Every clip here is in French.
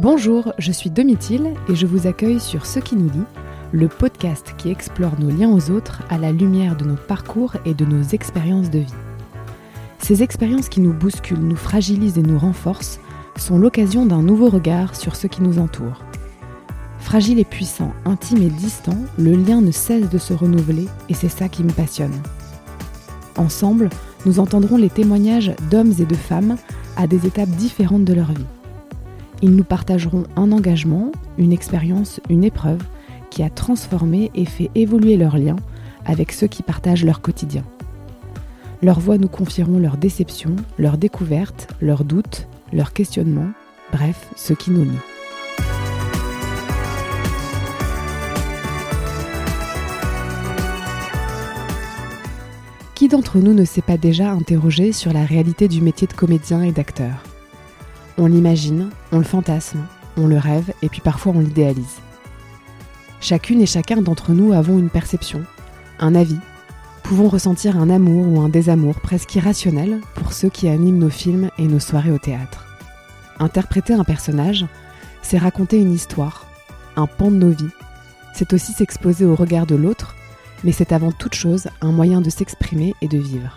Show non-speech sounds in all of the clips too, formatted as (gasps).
Bonjour, je suis Domitil et je vous accueille sur Ce qui nous lie, le podcast qui explore nos liens aux autres à la lumière de nos parcours et de nos expériences de vie. Ces expériences qui nous bousculent, nous fragilisent et nous renforcent sont l'occasion d'un nouveau regard sur ce qui nous entoure. Fragile et puissant, intime et distant, le lien ne cesse de se renouveler et c'est ça qui me passionne. Ensemble, nous entendrons les témoignages d'hommes et de femmes à des étapes différentes de leur vie. Ils nous partageront un engagement, une expérience, une épreuve qui a transformé et fait évoluer leurs liens avec ceux qui partagent leur quotidien. Leurs voix nous confieront leurs déceptions, leurs découvertes, leurs doutes, leurs questionnements, bref, ce qui nous lie. Qui d'entre nous ne s'est pas déjà interrogé sur la réalité du métier de comédien et d'acteur? On l'imagine, on le fantasme, on le rêve et puis parfois on l'idéalise. Chacune et chacun d'entre nous avons une perception, un avis, pouvons ressentir un amour ou un désamour presque irrationnel pour ceux qui animent nos films et nos soirées au théâtre. Interpréter un personnage, c'est raconter une histoire, un pan de nos vies. C'est aussi s'exposer au regard de l'autre, mais c'est avant toute chose un moyen de s'exprimer et de vivre.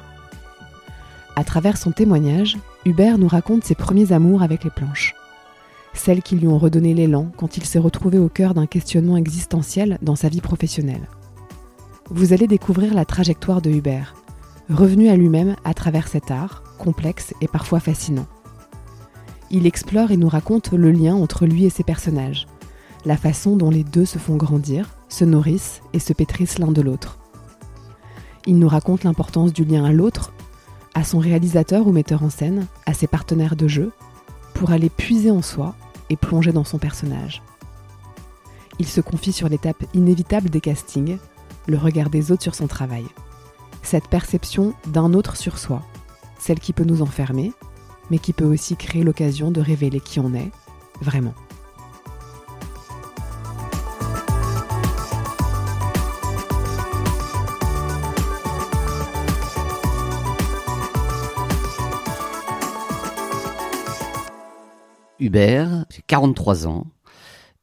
À travers son témoignage, Hubert nous raconte ses premiers amours avec les planches celles qui lui ont redonné l'élan quand il s'est retrouvé au cœur d'un questionnement existentiel dans sa vie professionnelle. Vous allez découvrir la trajectoire de Hubert, revenu à lui-même à travers cet art, complexe et parfois fascinant. Il explore et nous raconte le lien entre lui et ses personnages, la façon dont les deux se font grandir, se nourrissent et se pétrissent l'un de l'autre. Il nous raconte l'importance du lien à l'autre, à son réalisateur ou metteur en scène, à ses partenaires de jeu, pour aller puiser en soi et plonger dans son personnage. Il se confie sur l'étape inévitable des castings, le regard des autres sur son travail. Cette perception d'un autre sur soi, celle qui peut nous enfermer, mais qui peut aussi créer l'occasion de révéler qui on est, vraiment. Hubert, j'ai 43 ans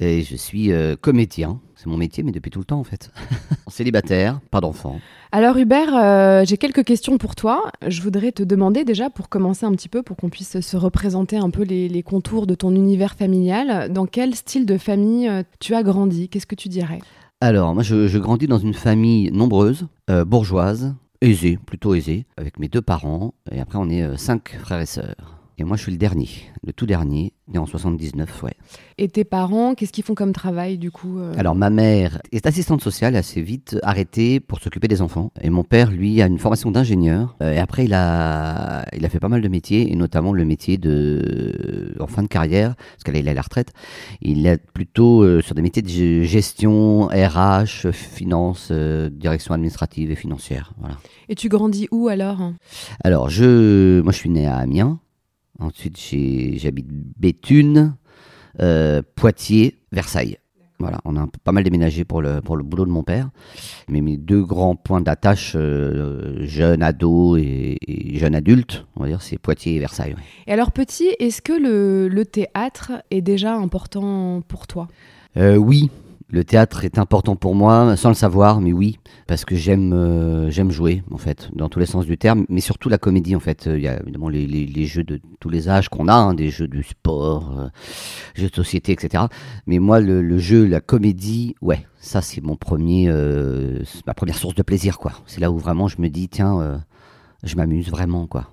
et je suis euh, comédien. C'est mon métier, mais depuis tout le temps en fait. (laughs) Célibataire, pas d'enfant. Alors Hubert, euh, j'ai quelques questions pour toi. Je voudrais te demander déjà, pour commencer un petit peu, pour qu'on puisse se représenter un peu les, contours de ton univers familial, dans quel style de famille euh, tu as grandi? Qu'est-ce que tu dirais? Alors, moi je, grandis dans une famille nombreuse, bourgeoise, aisée, plutôt aisée, avec mes deux parents, et après on est cinq frères et sœurs. Et moi, je suis le dernier, le tout dernier, né en 79, ouais. Et tes parents, qu'est-ce qu'ils font comme travail, du coup euh Alors, ma mère est assistante sociale, s'est vite arrêtée pour s'occuper des enfants. Et mon père, lui, a une formation d'ingénieur. Euh, et après, il a, il a fait pas mal de métiers, et notamment le métier de, en fin de carrière, parce qu'il a la retraite. Il est plutôt euh, sur des métiers de gestion, RH, finance, direction administrative et financière. Voilà. Et tu grandis où alors? Alors, je, moi, je suis né à Amiens. Ensuite, j'habite Béthune, euh, Poitiers, Versailles. Voilà, on a pas mal déménagé pour le, pour le boulot de mon père. Mais mes deux grands points d'attache, euh, jeune ado et, jeune adulte, on va dire, c'est Poitiers et Versailles. Et alors, petit, est-ce que le, le, théâtre est déjà important pour toi? Euh, Oui, le théâtre est important pour moi, sans le savoir, mais oui, parce que j'aime euh, j'aime jouer en fait, dans tous les sens du terme, mais surtout la comédie en fait. Il y a évidemment les, jeux de tous les âges qu'on a, hein, des jeux du sport, euh, jeux de société, etc. Mais moi, le, jeu, la comédie, ouais, ça c'est mon premier, euh, ma première source de plaisir quoi. C'est là où vraiment je me dis tiens je m'amuse vraiment, quoi.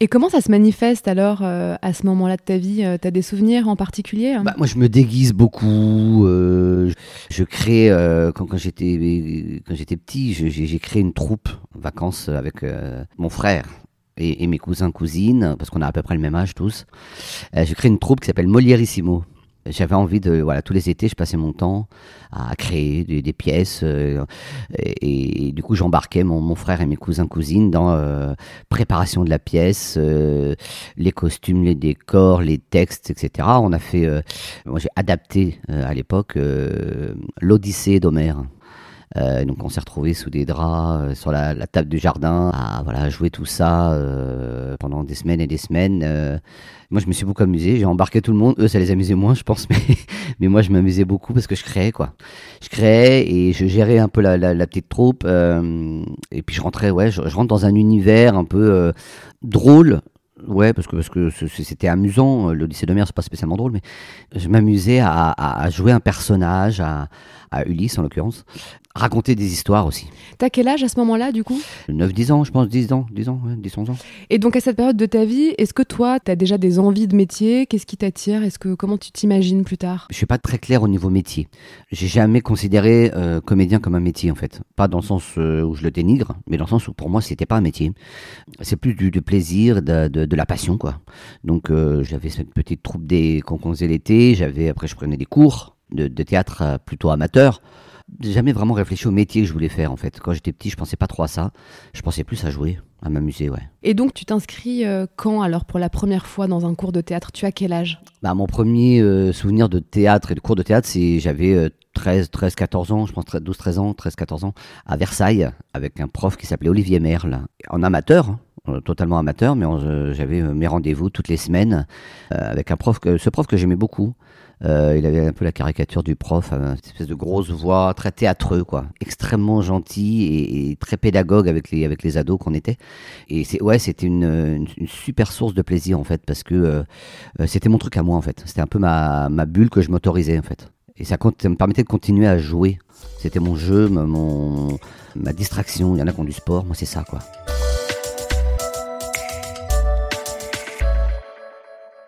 Et comment ça se manifeste alors euh, à ce moment-là de ta vie euh, des souvenirs en particulier hein? Bah, Moi, je me déguise beaucoup. Euh, je crée, quand, quand j'étais petit, j'ai créé une troupe en vacances avec mon frère. Et, mes cousins, cousines, parce qu'on a à peu près le même âge tous. j'ai créé une troupe qui s'appelle Molierissimo j'avais envie de voilà tous les étés je passais mon temps à créer des, pièces euh, et, du coup j'embarquais mon, frère et mes cousins cousines dans euh, préparation de la pièce euh, les costumes les décors les textes etc on a fait moi j'ai adapté à l'époque l'Odyssée d'Homère Euh, donc on s'est retrouvés sous des draps euh, sur la, table du jardin à voilà jouer tout ça euh, pendant des semaines et des semaines. moi je me suis beaucoup amusé, j'ai embarqué tout le monde. Eux ça les amusait moins je pense, (laughs) mais mais moi je m'amusais beaucoup parce que je créais quoi. Je créais et je gérais un peu la, la, petite troupe et puis je rentrais ouais je, rentre dans un univers un peu drôle Ouais, parce que parce que c'était amusant. Le lycée de mer, c'est pas spécialement drôle, mais je m'amusais à, à, jouer un personnage, à, à Ulysse en l'occurrence, raconter des histoires aussi. T'as quel âge à ce moment-là, du coup? 9-10 ans, je pense, 10 ans, 10 ans, 10 11 ans. Et donc à cette période de ta vie, est-ce que toi, t'as déjà des envies de métier? Qu'est-ce qui t'attire? Est-ce que comment tu t'imagines plus tard? Je suis pas très clair au niveau métier. J'ai jamais considéré euh, comédien comme un métier en fait. Pas dans le sens euh, où je le dénigre, mais dans le sens où pour moi c'était pas un métier. C'est plus du, plaisir, de, de, la passion quoi. Donc euh, j'avais cette petite troupe des qu'on faisait l'été. J'avais après je prenais des cours de, de théâtre plutôt amateur jamais vraiment réfléchi au métier que je voulais faire en fait. Quand j'étais petit, je pensais pas trop à ça. Je pensais plus à jouer, à m'amuser, ouais. Et donc tu t'inscris euh, quand alors pour la première fois dans un cours de théâtre? Tu as quel âge? Bah, Mon premier euh, souvenir de théâtre et de cours de théâtre, c'est j'avais 13, 13, 14 ans, je pense 12, 13 ans, 13, 14 ans, à Versailles, avec un prof qui s'appelait Olivier Merle, en amateur, hein, totalement amateur, mais j'avais mes rendez-vous toutes les semaines euh, avec un prof, ce prof que j'aimais beaucoup. Euh, il avait un peu la caricature du prof, une espèce de grosse voix, très théâtreux, quoi, extrêmement gentil et, très pédagogue avec les avec les ados qu'on était. Et ouais, c'était une, super source de plaisir en fait, parce que euh, euh, c'était mon truc à moi en fait. C'était un peu ma, ma bulle que je m'autorisais en fait. Et ça, ça, me permettait de continuer à jouer. C'était mon jeu, mon ma distraction. Il y en a qui ont du sport, moi c'est ça quoi.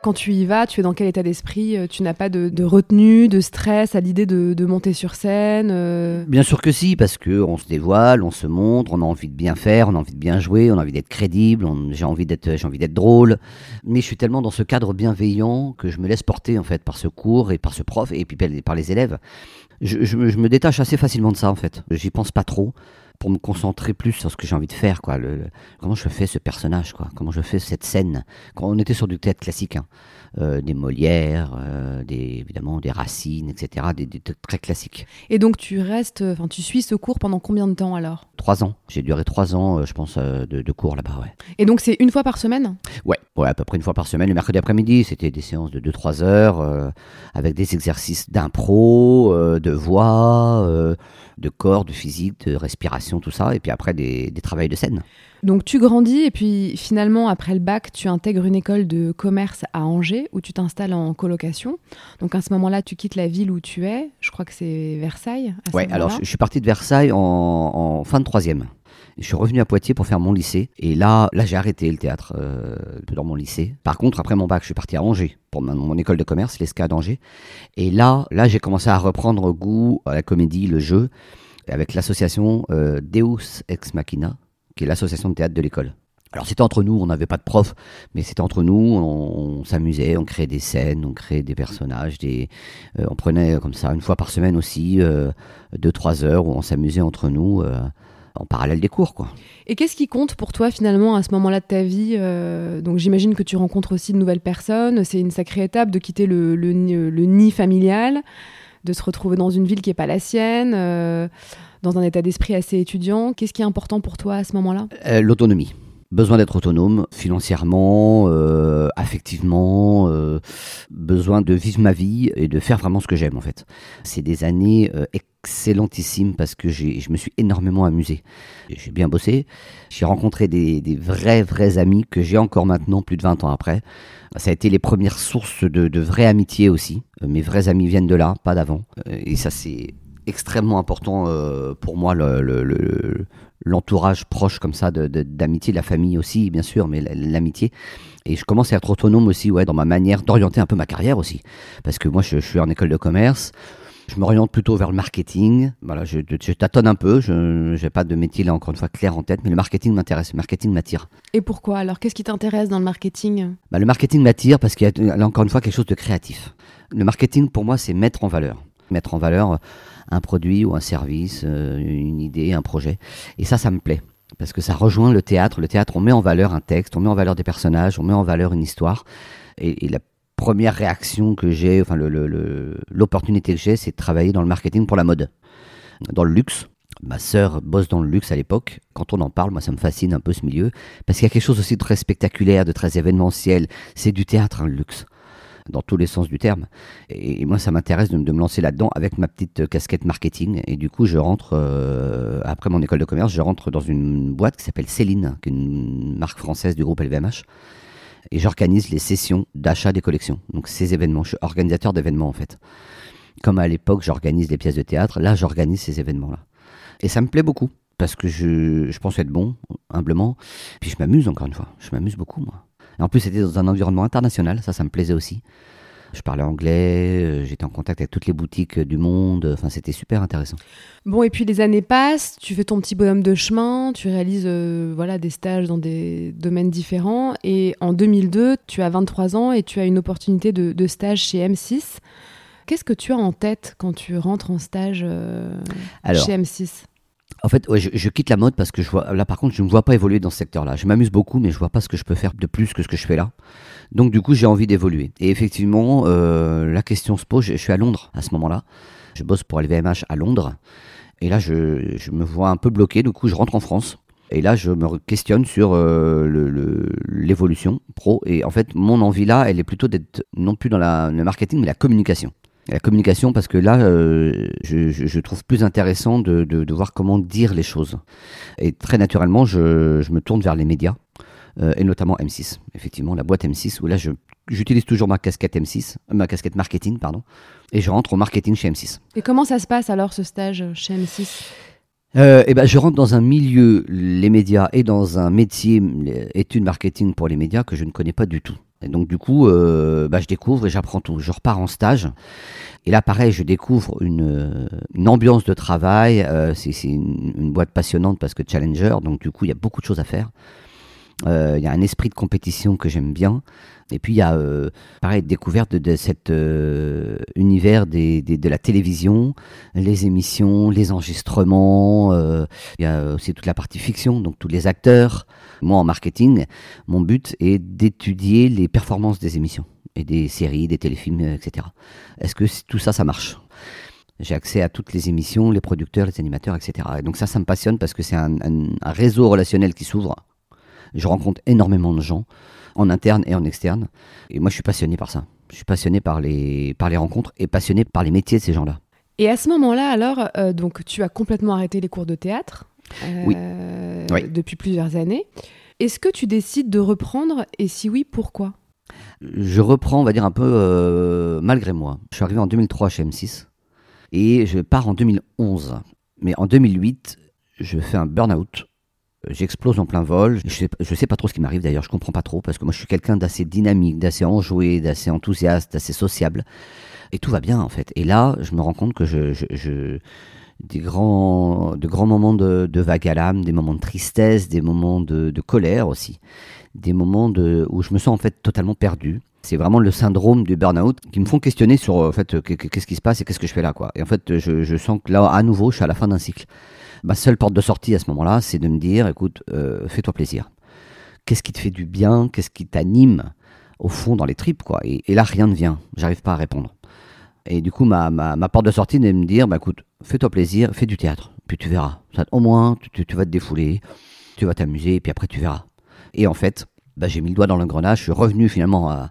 Quand tu y vas, tu es dans quel état d'esprit euh, Tu n'as pas de, retenue, de stress à l'idée de, monter sur scène euh Bien sûr que si, parce que on se dévoile, on se montre, on a envie de bien faire, on a envie de bien jouer, on a envie d'être crédible, j'ai envie d'être, j'ai envie d'être drôle. Mais je suis tellement dans ce cadre bienveillant que je me laisse porter en fait par ce cours et par ce prof et puis par les élèves. Je, je me détache assez facilement de ça en fait. J'y pense pas trop pour me concentrer plus sur ce que j'ai envie de faire, quoi. Le, comment je fais ce personnage, quoi. Comment je fais cette scène. Quand on était sur du théâtre classique, hein. Euh, des Molières, euh, des, évidemment des Racines, etc., des, des, très classiques. Et donc tu restes, enfin tu suis ce cours pendant combien de temps alors? Trois ans. J'ai duré trois ans, euh, je pense, de, cours là-bas, ouais. Et donc c'est une fois par semaine? Ouais, ouais, à peu près une fois par semaine. Le mercredi après-midi, c'était des séances de 2-3 heures avec des exercices d'impro, de voix, de corps, de physique, de respiration, tout ça, et puis après des, des travails de scène. Donc tu grandis et puis finalement après le bac, tu intègres une école de commerce à Angers où tu t'installes en colocation. Donc à ce moment-là, tu quittes la ville où tu es. Je crois que c'est Versailles. Oui, alors je, suis parti de Versailles en, fin de troisième. Je suis revenu à Poitiers pour faire mon lycée. Et là, là j'ai arrêté le théâtre euh, dans mon lycée. Par contre, après mon bac, je suis parti à Angers pour mon, école de commerce, l'ESCA d'Angers. Et là, là j'ai commencé à reprendre goût à la comédie, le jeu, avec l'association euh, Deus Ex Machina, qui est l'association de théâtre de l'école. Alors c'était entre nous, on n'avait pas de prof, mais c'était entre nous, on, s'amusait, on créait des scènes, on créait des personnages, des, euh, on prenait comme ça une fois par semaine aussi, euh, deux, trois heures où on s'amusait entre nous euh, en parallèle des cours. Quoi. Et qu'est-ce qui compte pour toi finalement à ce moment-là de ta vie Donc j'imagine que tu rencontres aussi de nouvelles personnes, c'est une sacrée étape de quitter le, le nid familial, de se retrouver dans une ville qui n'est pas la sienne dans un état d'esprit assez étudiant. Qu'est-ce qui est important pour toi à ce moment-là? Euh, L'autonomie. Besoin d'être autonome financièrement, euh, affectivement, euh, besoin de vivre ma vie et de faire vraiment ce que j'aime en fait. C'est des années excellentissimes parce que je me suis énormément amusé. J'ai bien bossé, j'ai rencontré des, vrais vrais amis que j'ai encore maintenant plus de 20 ans après. Ça a été les premières sources de, de vraie amitié aussi. Mes vrais amis viennent de là, pas d'avant. Et ça c'est extrêmement important euh, pour moi l'entourage proche comme ça d'amitié, de, la famille aussi bien sûr, mais l'amitié. Et je commence à être autonome aussi ouais, dans ma manière d'orienter un peu ma carrière aussi. Parce que moi je, suis en école de commerce, je m'oriente plutôt vers le marketing. Voilà, je, tâtonne un peu. Je n'ai pas de métier là encore une fois clair en tête, mais le marketing m'intéresse. Le marketing m'attire. Et pourquoi? Alors, qu'est-ce qui t'intéresse dans le marketing? Bah, Le marketing m'attire parce qu'il y a encore une fois quelque chose de créatif. Le marketing pour moi, c'est mettre en valeur, mettre en valeur un produit ou un service, euh, une idée, un projet. Et ça, ça me plaît. Parce que ça rejoint le théâtre. Le théâtre, on met en valeur un texte, on met en valeur des personnages, on met en valeur une histoire. Et, la première réaction que j'ai, enfin l'opportunité que j'ai, c'est de travailler dans le marketing pour la mode, dans le luxe. Ma sœur bosse dans le luxe à l'époque. Quand on en parle, moi, ça me fascine un peu ce milieu. Parce qu'il y a quelque chose aussi de très spectaculaire, de très événementiel. C'est du théâtre, hein, le luxe. Dans tous les sens du terme. Et, moi, ça m'intéresse de, me lancer là-dedans avec ma petite casquette marketing. Et du coup, je rentre, euh, après mon école de commerce, je rentre dans une boîte qui s'appelle Céline, qui est une marque française du groupe LVMH. Et j'organise les sessions d'achat des collections. Donc, ces événements. Je suis organisateur d'événements, en fait. Comme à l'époque, j'organise les pièces de théâtre. Là, j'organise ces événements-là. Et ça me plaît beaucoup, parce que je pense être bon, humblement. Puis je m'amuse encore une fois, je m'amuse beaucoup moi. Et en plus, c'était dans un environnement international, ça, ça me plaisait aussi. Je parlais anglais, euh, j'étais en contact avec toutes les boutiques du monde, enfin c'était super intéressant. Bon, et puis les années passent, tu fais ton petit bonhomme de chemin, tu réalises euh, voilà, des stages dans des domaines différents, et en 2002, tu as 23 ans et tu as une opportunité de, de stage chez M6. Qu'est-ce que tu as en tête quand tu rentres en stage euh, chez M6 en fait, je, quitte la mode parce que je vois, là par contre, je ne me vois pas évoluer dans ce secteur-là. Je m'amuse beaucoup, mais je vois pas ce que je peux faire de plus que ce que je fais là. Donc du coup, j'ai envie d'évoluer. Et effectivement, euh, la question se pose. Je, suis à Londres à ce moment-là. Je bosse pour LVMH à Londres. Et là, je, me vois un peu bloqué. Du coup, je rentre en France. Et là, je me questionne sur euh, l'évolution pro. Et en fait, mon envie là, elle est plutôt d'être non plus dans le marketing, mais la communication la communication parce que là, euh, je, trouve plus intéressant de, voir comment dire les choses. Et très naturellement, je, me tourne vers les médias, euh, et notamment M6, effectivement, la boîte M6, où là, j'utilise toujours ma casquette M6, euh, ma casquette marketing, pardon, et je rentre au marketing chez M6. Et comment ça se passe alors, ce stage chez M6 eh ben, je rentre dans un milieu, les médias, et dans un métier, études marketing pour les médias, que je ne connais pas du tout. Et donc du coup, euh, bah, je découvre et j'apprends tout. Je repars en stage. Et là, pareil, je découvre une, ambiance de travail. Euh, c'est une, boîte passionnante parce que challenger, donc du coup, il y a beaucoup de choses à faire. Euh, il y a un esprit de compétition que j'aime bien. Et puis il y a, euh, pareil, découverte de, de cet euh, univers des, des, de la télévision, les émissions, les enregistrements. Il y a aussi toute la partie fiction, donc tous les acteurs. Moi, en marketing, mon but est d'étudier les performances des émissions et des séries, des téléfilms, etc. Est-ce que tout ça, ça marche? J'ai accès à toutes les émissions, les producteurs, les animateurs, etc. Et donc ça, ça me passionne parce que c'est un, un réseau relationnel qui s'ouvre je rencontre énormément de gens, en interne et en externe. Et moi, je suis passionné par ça. Je suis passionné par les, par les rencontres et passionné par les métiers de ces gens-là. Et à ce moment-là, alors, euh, donc, tu as complètement arrêté les cours de théâtre euh, oui. depuis plusieurs années. Est-ce que tu décides de reprendre Et si oui, pourquoi? Je reprends, on va dire, un peu euh, malgré moi. Je suis arrivé en 2003 chez M6 et je pars en 2011. Mais en 2008, je fais un burn-out J'explose en plein vol. Je sais, sais pas trop ce qui m'arrive d'ailleurs, je comprends pas trop parce que moi je suis quelqu'un d'assez dynamique, d'assez enjoué, d'assez enthousiaste, d'assez sociable. Et tout va bien en fait. Et là, je me rends compte que je, des grands, de grands moments de, vague à l'âme, des moments de tristesse, des moments de, colère aussi, des moments où je me sens en fait totalement perdu. C'est vraiment le syndrome du burn-out qui me font questionner sur en fait qu'est-ce qui se passe et qu'est-ce que je fais là quoi. Et en fait, je sens que là à nouveau, je suis à la fin d'un cycle. Ma seule porte de sortie à ce moment-là, c'est de me dire, écoute, euh, fais-toi plaisir. Qu'est-ce qui te fait du bien? Qu'est-ce qui t'anime au fond dans les tripes, quoi? Et, là, rien ne vient. J'arrive pas à répondre. Et du coup, ma, ma, porte de sortie, c'est de me dire, bah, écoute, fais-toi plaisir, fais du théâtre, puis tu verras. Ça, au moins, tu, tu vas te défouler, tu vas t'amuser, et puis après, tu verras. Et en fait, bah, j'ai mis le doigt dans l'engrenage, je suis revenu finalement à,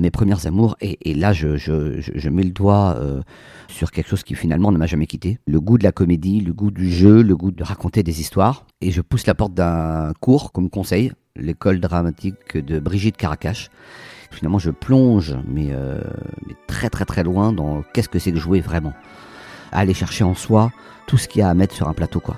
mes premières amours, et, là je, mets le doigt euh, sur quelque chose qui finalement ne m'a jamais quitté. Le goût de la comédie, le goût du jeu, le goût de raconter des histoires, et je pousse la porte d'un cours comme conseil, l'école dramatique de Brigitte Caracache. Finalement je plonge, mais, euh, mais très très très loin dans qu'est-ce que c'est que jouer vraiment. Aller chercher en soi tout ce qu'il y a à mettre sur un plateau quoi.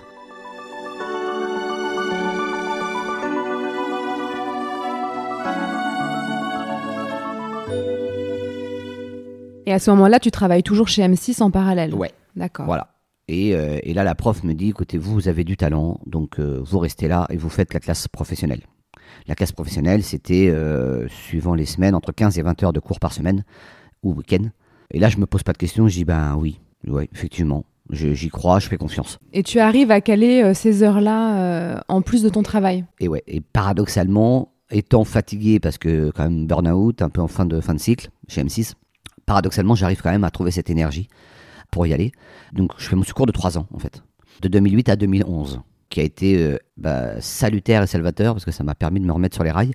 Et à ce moment-là, tu travailles toujours chez M6 en parallèle Ouais. D'accord. Voilà. Et, euh, et, là, la prof me dit, écoutez, vous, vous avez du talent, donc euh, vous restez là et vous faites la classe professionnelle. La classe professionnelle, c'était, euh, suivant les semaines, entre 15 et 20 heures de cours par semaine, ou week-end. Et là, je me pose pas de questions, je dis, ben oui, ouais, effectivement, j'y crois, je fais confiance. Et tu arrives à caler ces heures-là en plus de ton travail? Et ouais, et paradoxalement, étant fatigué, parce que quand même burn-out, un peu en fin de, fin de cycle, chez M6, paradoxalement, j'arrive quand même à trouver cette énergie pour y aller. Donc, je fais mon secours de trois ans, en fait. de 2008 à 2011, qui a été euh, bah, salutaire et salvateur parce que ça m'a permis de me remettre sur les rails.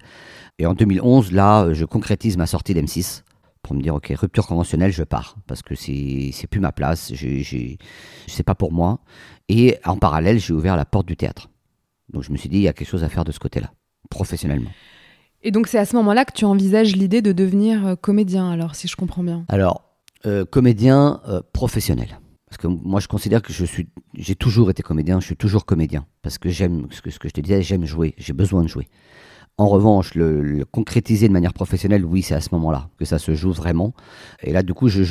Et en 2011, là, je concrétise ma sortie d'M6 pour me dire, ok, rupture conventionnelle, je pars parce que c'est plus ma place, c'est pas pour moi. Et en parallèle, j'ai ouvert la porte du théâtre. Donc je me suis dit, il y a quelque chose à faire de ce côté-là, professionnellement. Et donc c'est à ce moment-là que tu envisages l'idée de devenir euh, comédien, alors si je comprends bien. Alors, euh, comédien euh, professionnel. Parce que moi, je considère que je suis, j'ai toujours été comédien, je suis toujours comédien. Parce que j'aime, ce que, ce que je te disais, j'aime jouer, j'ai besoin de jouer. En revanche, le, concrétiser de manière professionnelle, oui, c'est à ce moment-là que ça se joue vraiment. Et là, du coup, je,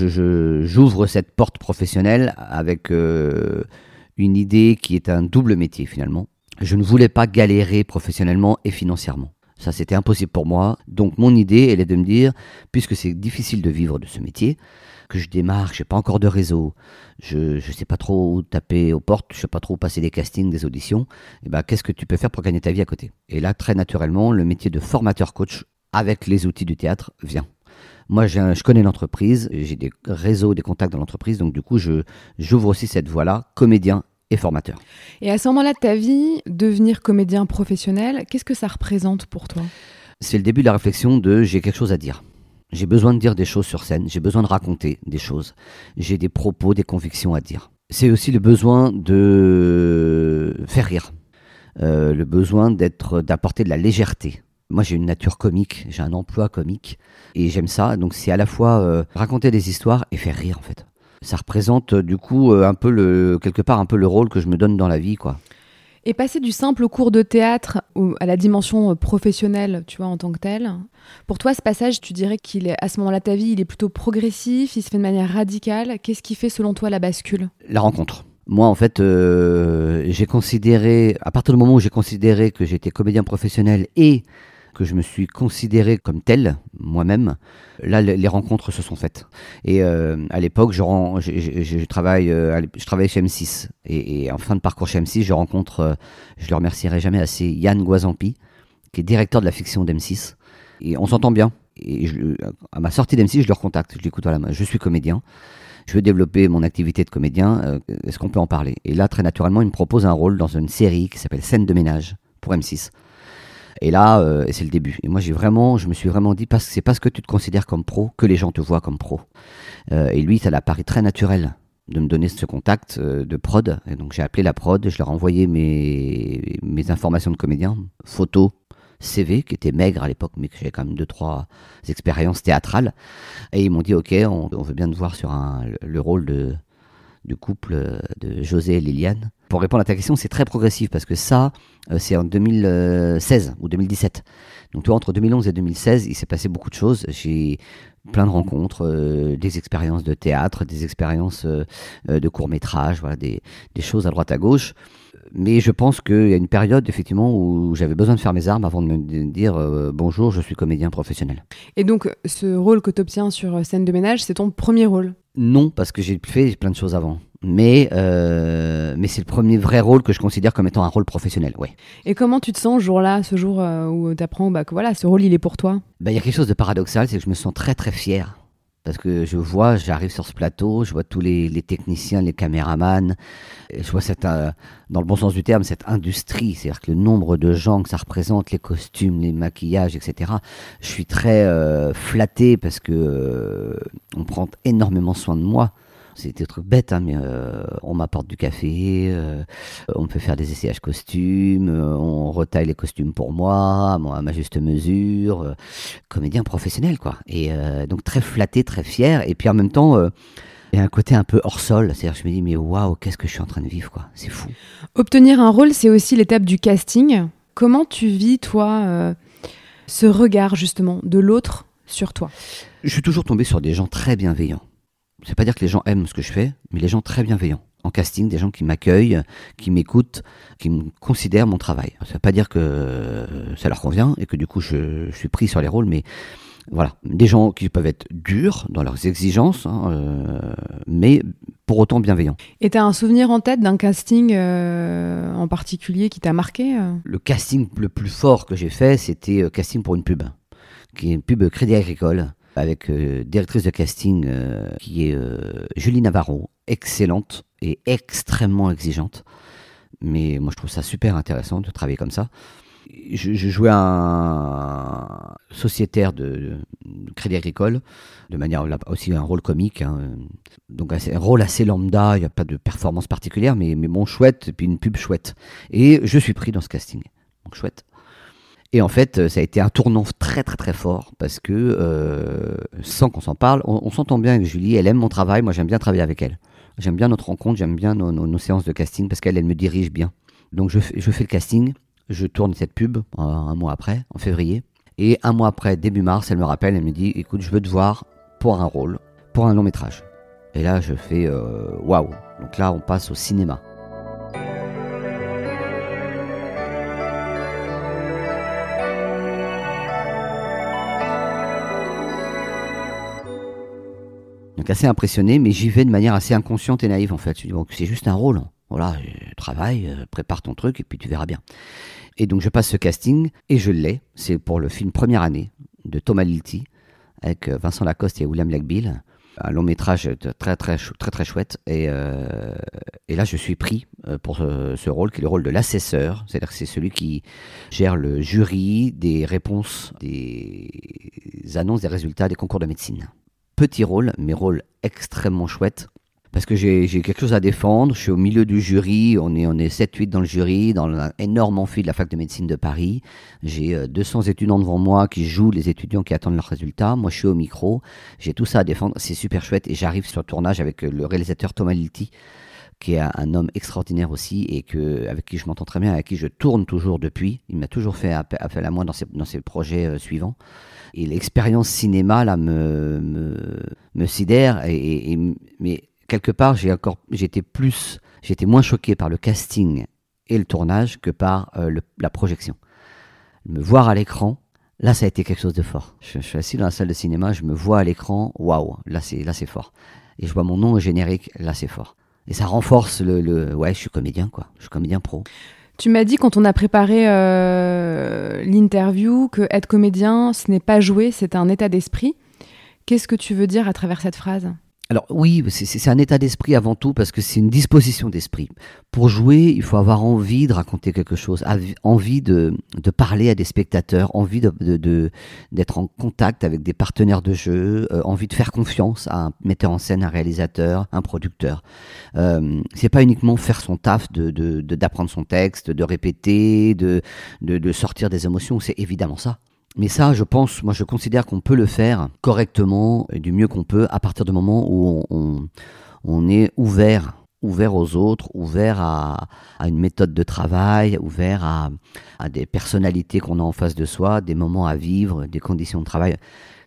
j'ouvre cette porte professionnelle avec une idée qui est un double métier finalement. Je ne voulais pas galérer professionnellement et financièrement. Ça, c'était impossible pour moi. Donc, mon idée, elle est de me dire, puisque c'est difficile de vivre de ce métier, que je démarre, je n'ai pas encore de réseau, je ne sais pas trop où taper aux portes, je ne sais pas trop où passer des castings, des auditions, et eh ben, qu'est-ce que tu peux faire pour gagner ta vie à côté? Et là, très naturellement, le métier de formateur coach avec les outils du théâtre vient. Moi, je connais l'entreprise, j'ai des réseaux, des contacts dans l'entreprise, donc du coup, j'ouvre aussi cette voie-là, comédien et formateur. Et à ce moment-là de ta vie, devenir comédien professionnel, qu'est-ce que ça représente pour toi? C'est le début de la réflexion de j'ai quelque chose à dire. J'ai besoin de dire des choses sur scène, j'ai besoin de raconter des choses, j'ai des propos, des convictions à dire. C'est aussi le besoin de faire rire, euh, le besoin d'être, d'apporter de la légèreté. Moi, j'ai une nature comique, j'ai un emploi comique, et j'aime ça. Donc, c'est à la fois euh, raconter des histoires et faire rire, en fait ça représente euh, du coup euh, un peu le quelque part un peu le rôle que je me donne dans la vie quoi. Et passer du simple cours de théâtre à la dimension euh, professionnelle, tu vois, en tant que tel, pour toi, ce passage, tu dirais qu'il est, à ce moment-là, ta vie, il est plutôt progressif, il se fait de manière radicale. Qu'est-ce qui fait, selon toi, la bascule? La rencontre. Moi, en fait, j'ai considéré, à partir du moment où j'ai considéré que j'étais comédien professionnel et que je me suis considéré comme tel, moi-même, là, les rencontres se sont faites. Et euh, à l'époque, je, euh, je travaille chez M6. Et, en fin de parcours chez M6, je rencontre, euh, je le remercierai jamais assez, Yann Guazampi, qui est directeur de la fiction d'M6. Et on s'entend bien. Et à ma sortie d'M6, je le recontacte. Je lui écoute, voilà, je suis comédien. Je veux développer mon activité de comédien. Est-ce qu'on peut en parler? Et là, très naturellement, il me propose un rôle dans une série qui s'appelle Scène de ménage pour M6. Et là, euh, c'est le début. Et moi, j'ai vraiment, je me suis vraiment dit, parce que c'est parce que tu te considères comme pro que les gens te voient comme pro. Euh, et lui, ça l'a paru très naturel de me donner ce contact euh, de prod. Et donc, j'ai appelé la prod, je leur ai envoyé mes, mes informations de comédien, photos, CV, qui était maigre à l'époque, mais que j'avais quand même deux, trois expériences théâtrales. Et ils m'ont dit, OK, on, veut bien te voir sur un, le rôle de, du couple de José et Liliane. Pour répondre à ta question, c'est très progressif parce que ça, euh, c'est en 2016 ou 2017. Donc, tu vois, entre 2011 et 2016, il s'est passé beaucoup de choses. J'ai plein de rencontres, euh, des expériences de théâtre, des expériences euh, de court métrage, voilà, des, des, choses à droite à gauche. Mais je pense qu'il y a une période effectivement où j'avais besoin de faire mes armes avant de me dire bonjour, je suis comédien professionnel. Et donc ce rôle que tu obtiens sur scène de ménage, c'est ton premier rôle? Non, parce que j'ai fait plein de choses avant mais, euh, mais c'est le premier vrai rôle que je considère comme étant un rôle professionnel, ouais. Et comment tu te sens ce jour-là, ce jour euh, où tu apprends bah, que voilà, ce rôle, il est pour toi? Bah, Il y a quelque chose de paradoxal, c'est que je me sens très très fier. Parce que je vois, j'arrive sur ce plateau, je vois tous les, techniciens, les caméramans, je vois cette, euh, dans le bon sens du terme, cette industrie, c'est-à-dire que le nombre de gens que ça représente, les costumes, les maquillages, etc. Je suis très flatté parce que on prend énormément soin de moi. C'est des trucs bêtes, hein, mais euh, on m'apporte du café, euh, on me fait faire des essayages costumes, euh, on retaille les costumes pour moi, à ma juste mesure. comédien professionnel, quoi. Et donc très flatté, très fier. Et puis en même temps, il y a un côté un peu hors sol. C'est-à-dire, je me dis, mais waouh, qu'est-ce que je suis en train de vivre, quoi. C'est fou. Obtenir un rôle, c'est aussi l'étape du casting. Comment tu vis, toi, ce regard, justement, de l'autre sur toi? Je suis toujours tombé sur des gens très bienveillants c'est pas dire que les gens aiment ce que je fais, mais les gens très bienveillants. En casting, des gens qui m'accueillent, qui m'écoutent, qui me considèrent mon travail. Ça veut pas dire que ça leur convient et que du coup je, suis pris sur les rôles, mais voilà, des gens qui peuvent être durs dans leurs exigences, hein, euh, mais pour autant bienveillants. Et tu as un souvenir en tête d'un casting euh, en particulier qui t'a marqué euh? Le casting le plus fort que j'ai fait, c'était casting pour une pub, qui est une pub Crédit Agricole avec euh, directrice de casting euh, qui est euh, Julie Navarro, excellente et extrêmement exigeante. Mais moi, je trouve ça super intéressant de travailler comme ça. Je, jouais un sociétaire de, Crédit Agricole, de manière aussi un rôle comique. Hein. Donc un rôle assez lambda, il n'y a pas de performance particulière, mais, mais bon, chouette, et puis une pub chouette. Et je suis pris dans ce casting. Donc chouette. Et en fait, ça a été un tournant très très très fort parce que, euh, sans qu'on s'en parle, on, s'entend bien avec Julie, elle aime mon travail, moi j'aime bien travailler avec elle. J'aime bien notre rencontre, j'aime bien nos, séances de casting parce qu'elle, elle me dirige bien. Donc je, fais le casting, je tourne cette pub euh, un mois après, en février. Et un mois après, début mars, elle me rappelle, elle me dit, écoute, je veux te voir pour un rôle, pour un long métrage. Et là, je fais, euh, waouh. Donc là, on passe au cinéma. Assez impressionné, mais j'y vais de manière assez inconsciente et naïve en fait. Je dis, bon, c'est juste un rôle. Voilà, travaille, euh, prépare ton truc et puis tu verras bien. Et donc je passe ce casting et je l'ai. C'est pour le film Première année de Thomas Lilti avec euh, Vincent Lacoste et William Lagbill. Un long métrage très très très très, chouette. Et, euh, et, là je suis pris pour ce, rôle qui est le rôle de l'assesseur. C'est-à-dire que c'est celui qui gère le jury des réponses des annonces des résultats des concours de médecine petit rôle, mais rôle extrêmement chouette. Parce que j'ai quelque chose à défendre, je suis au milieu du jury, on est, on est 7-8 dans le jury, dans l'énorme amphi de la fac de médecine de Paris. J'ai 200 euh, étudiants devant moi qui jouent les étudiants qui attendent leurs résultats. Moi, je suis au micro, j'ai tout ça à défendre, c'est super chouette. Et j'arrive sur le tournage avec euh, le réalisateur Thomas Lilti, qui est un homme extraordinaire aussi et avec qui je m'entends très bien, avec qui je tourne toujours depuis. Il m'a toujours fait appel à moi dans ses, dans ses projets euh, suivants. Et l'expérience cinéma là me, me, sidère. Et, mais quelque part, j'ai encore, j'étais moins choqué par le casting et le tournage que par euh, la projection. Me voir à l'écran, là, ça a été quelque chose de fort. Je, suis assis dans la salle de cinéma, je me vois à l'écran, waouh, là c'est fort. Et je vois mon nom au générique, là c'est fort. Et ça renforce le, le, ouais, je suis comédien quoi, je suis comédien pro. Tu m'as dit quand on a préparé euh, l'interview que être comédien, ce n'est pas jouer, c'est un état d'esprit. Qu'est-ce que tu veux dire à travers cette phrase? Alors oui, c'est un état d'esprit avant tout parce que c'est une disposition d'esprit. Pour jouer, il faut avoir envie de raconter quelque chose, envie de, parler à des spectateurs, envie d'être de, en contact avec des partenaires de jeu, euh, envie de faire confiance à un metteur en scène, un réalisateur, un producteur. Euh, c'est pas uniquement faire son taf de d'apprendre son texte, de répéter, de, de sortir des émotions. C'est évidemment ça. Mais ça, je pense, moi je considère qu'on peut le faire correctement et du mieux qu'on peut à partir du moment où on, est ouvert, ouvert aux autres, ouvert à, une méthode de travail, ouvert à, à des personnalités qu'on a en face de soi, des moments à vivre, des conditions de travail.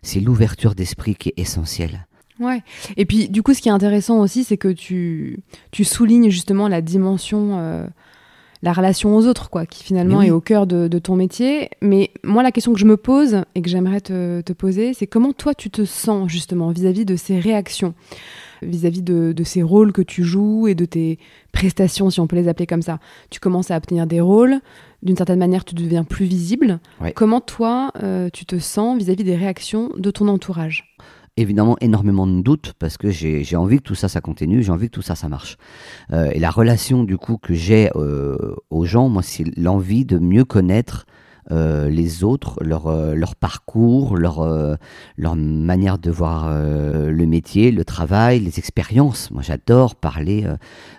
C'est l'ouverture d'esprit qui est essentielle. Ouais. Et puis, du coup, ce qui est intéressant aussi, c'est que tu, tu soulignes justement la dimension euh, la relation aux autres, quoi, qui finalement est au cœur de, ton métier. Mais moi, la question que je me pose et que j'aimerais te, poser, c'est comment toi tu te sens justement vis-à-vis de ces réactions, vis-à-vis de, ces rôles que tu joues et de tes prestations, si on peut les appeler comme ça. Tu commences à obtenir des rôles, d'une certaine manière, tu deviens plus visible. Comment toi, euh, tu te sens vis-à-vis des réactions de ton entourage? Évidemment énormément de doutes parce que j'ai envie que tout ça ça continue, j'ai envie que tout ça ça marche. Euh, et la relation du coup que j'ai euh, aux gens, moi c'est l'envie de mieux connaître euh, les autres, leur, leur parcours, leur, leur manière de voir le métier, le travail, les expériences. Moi, j'adore parler.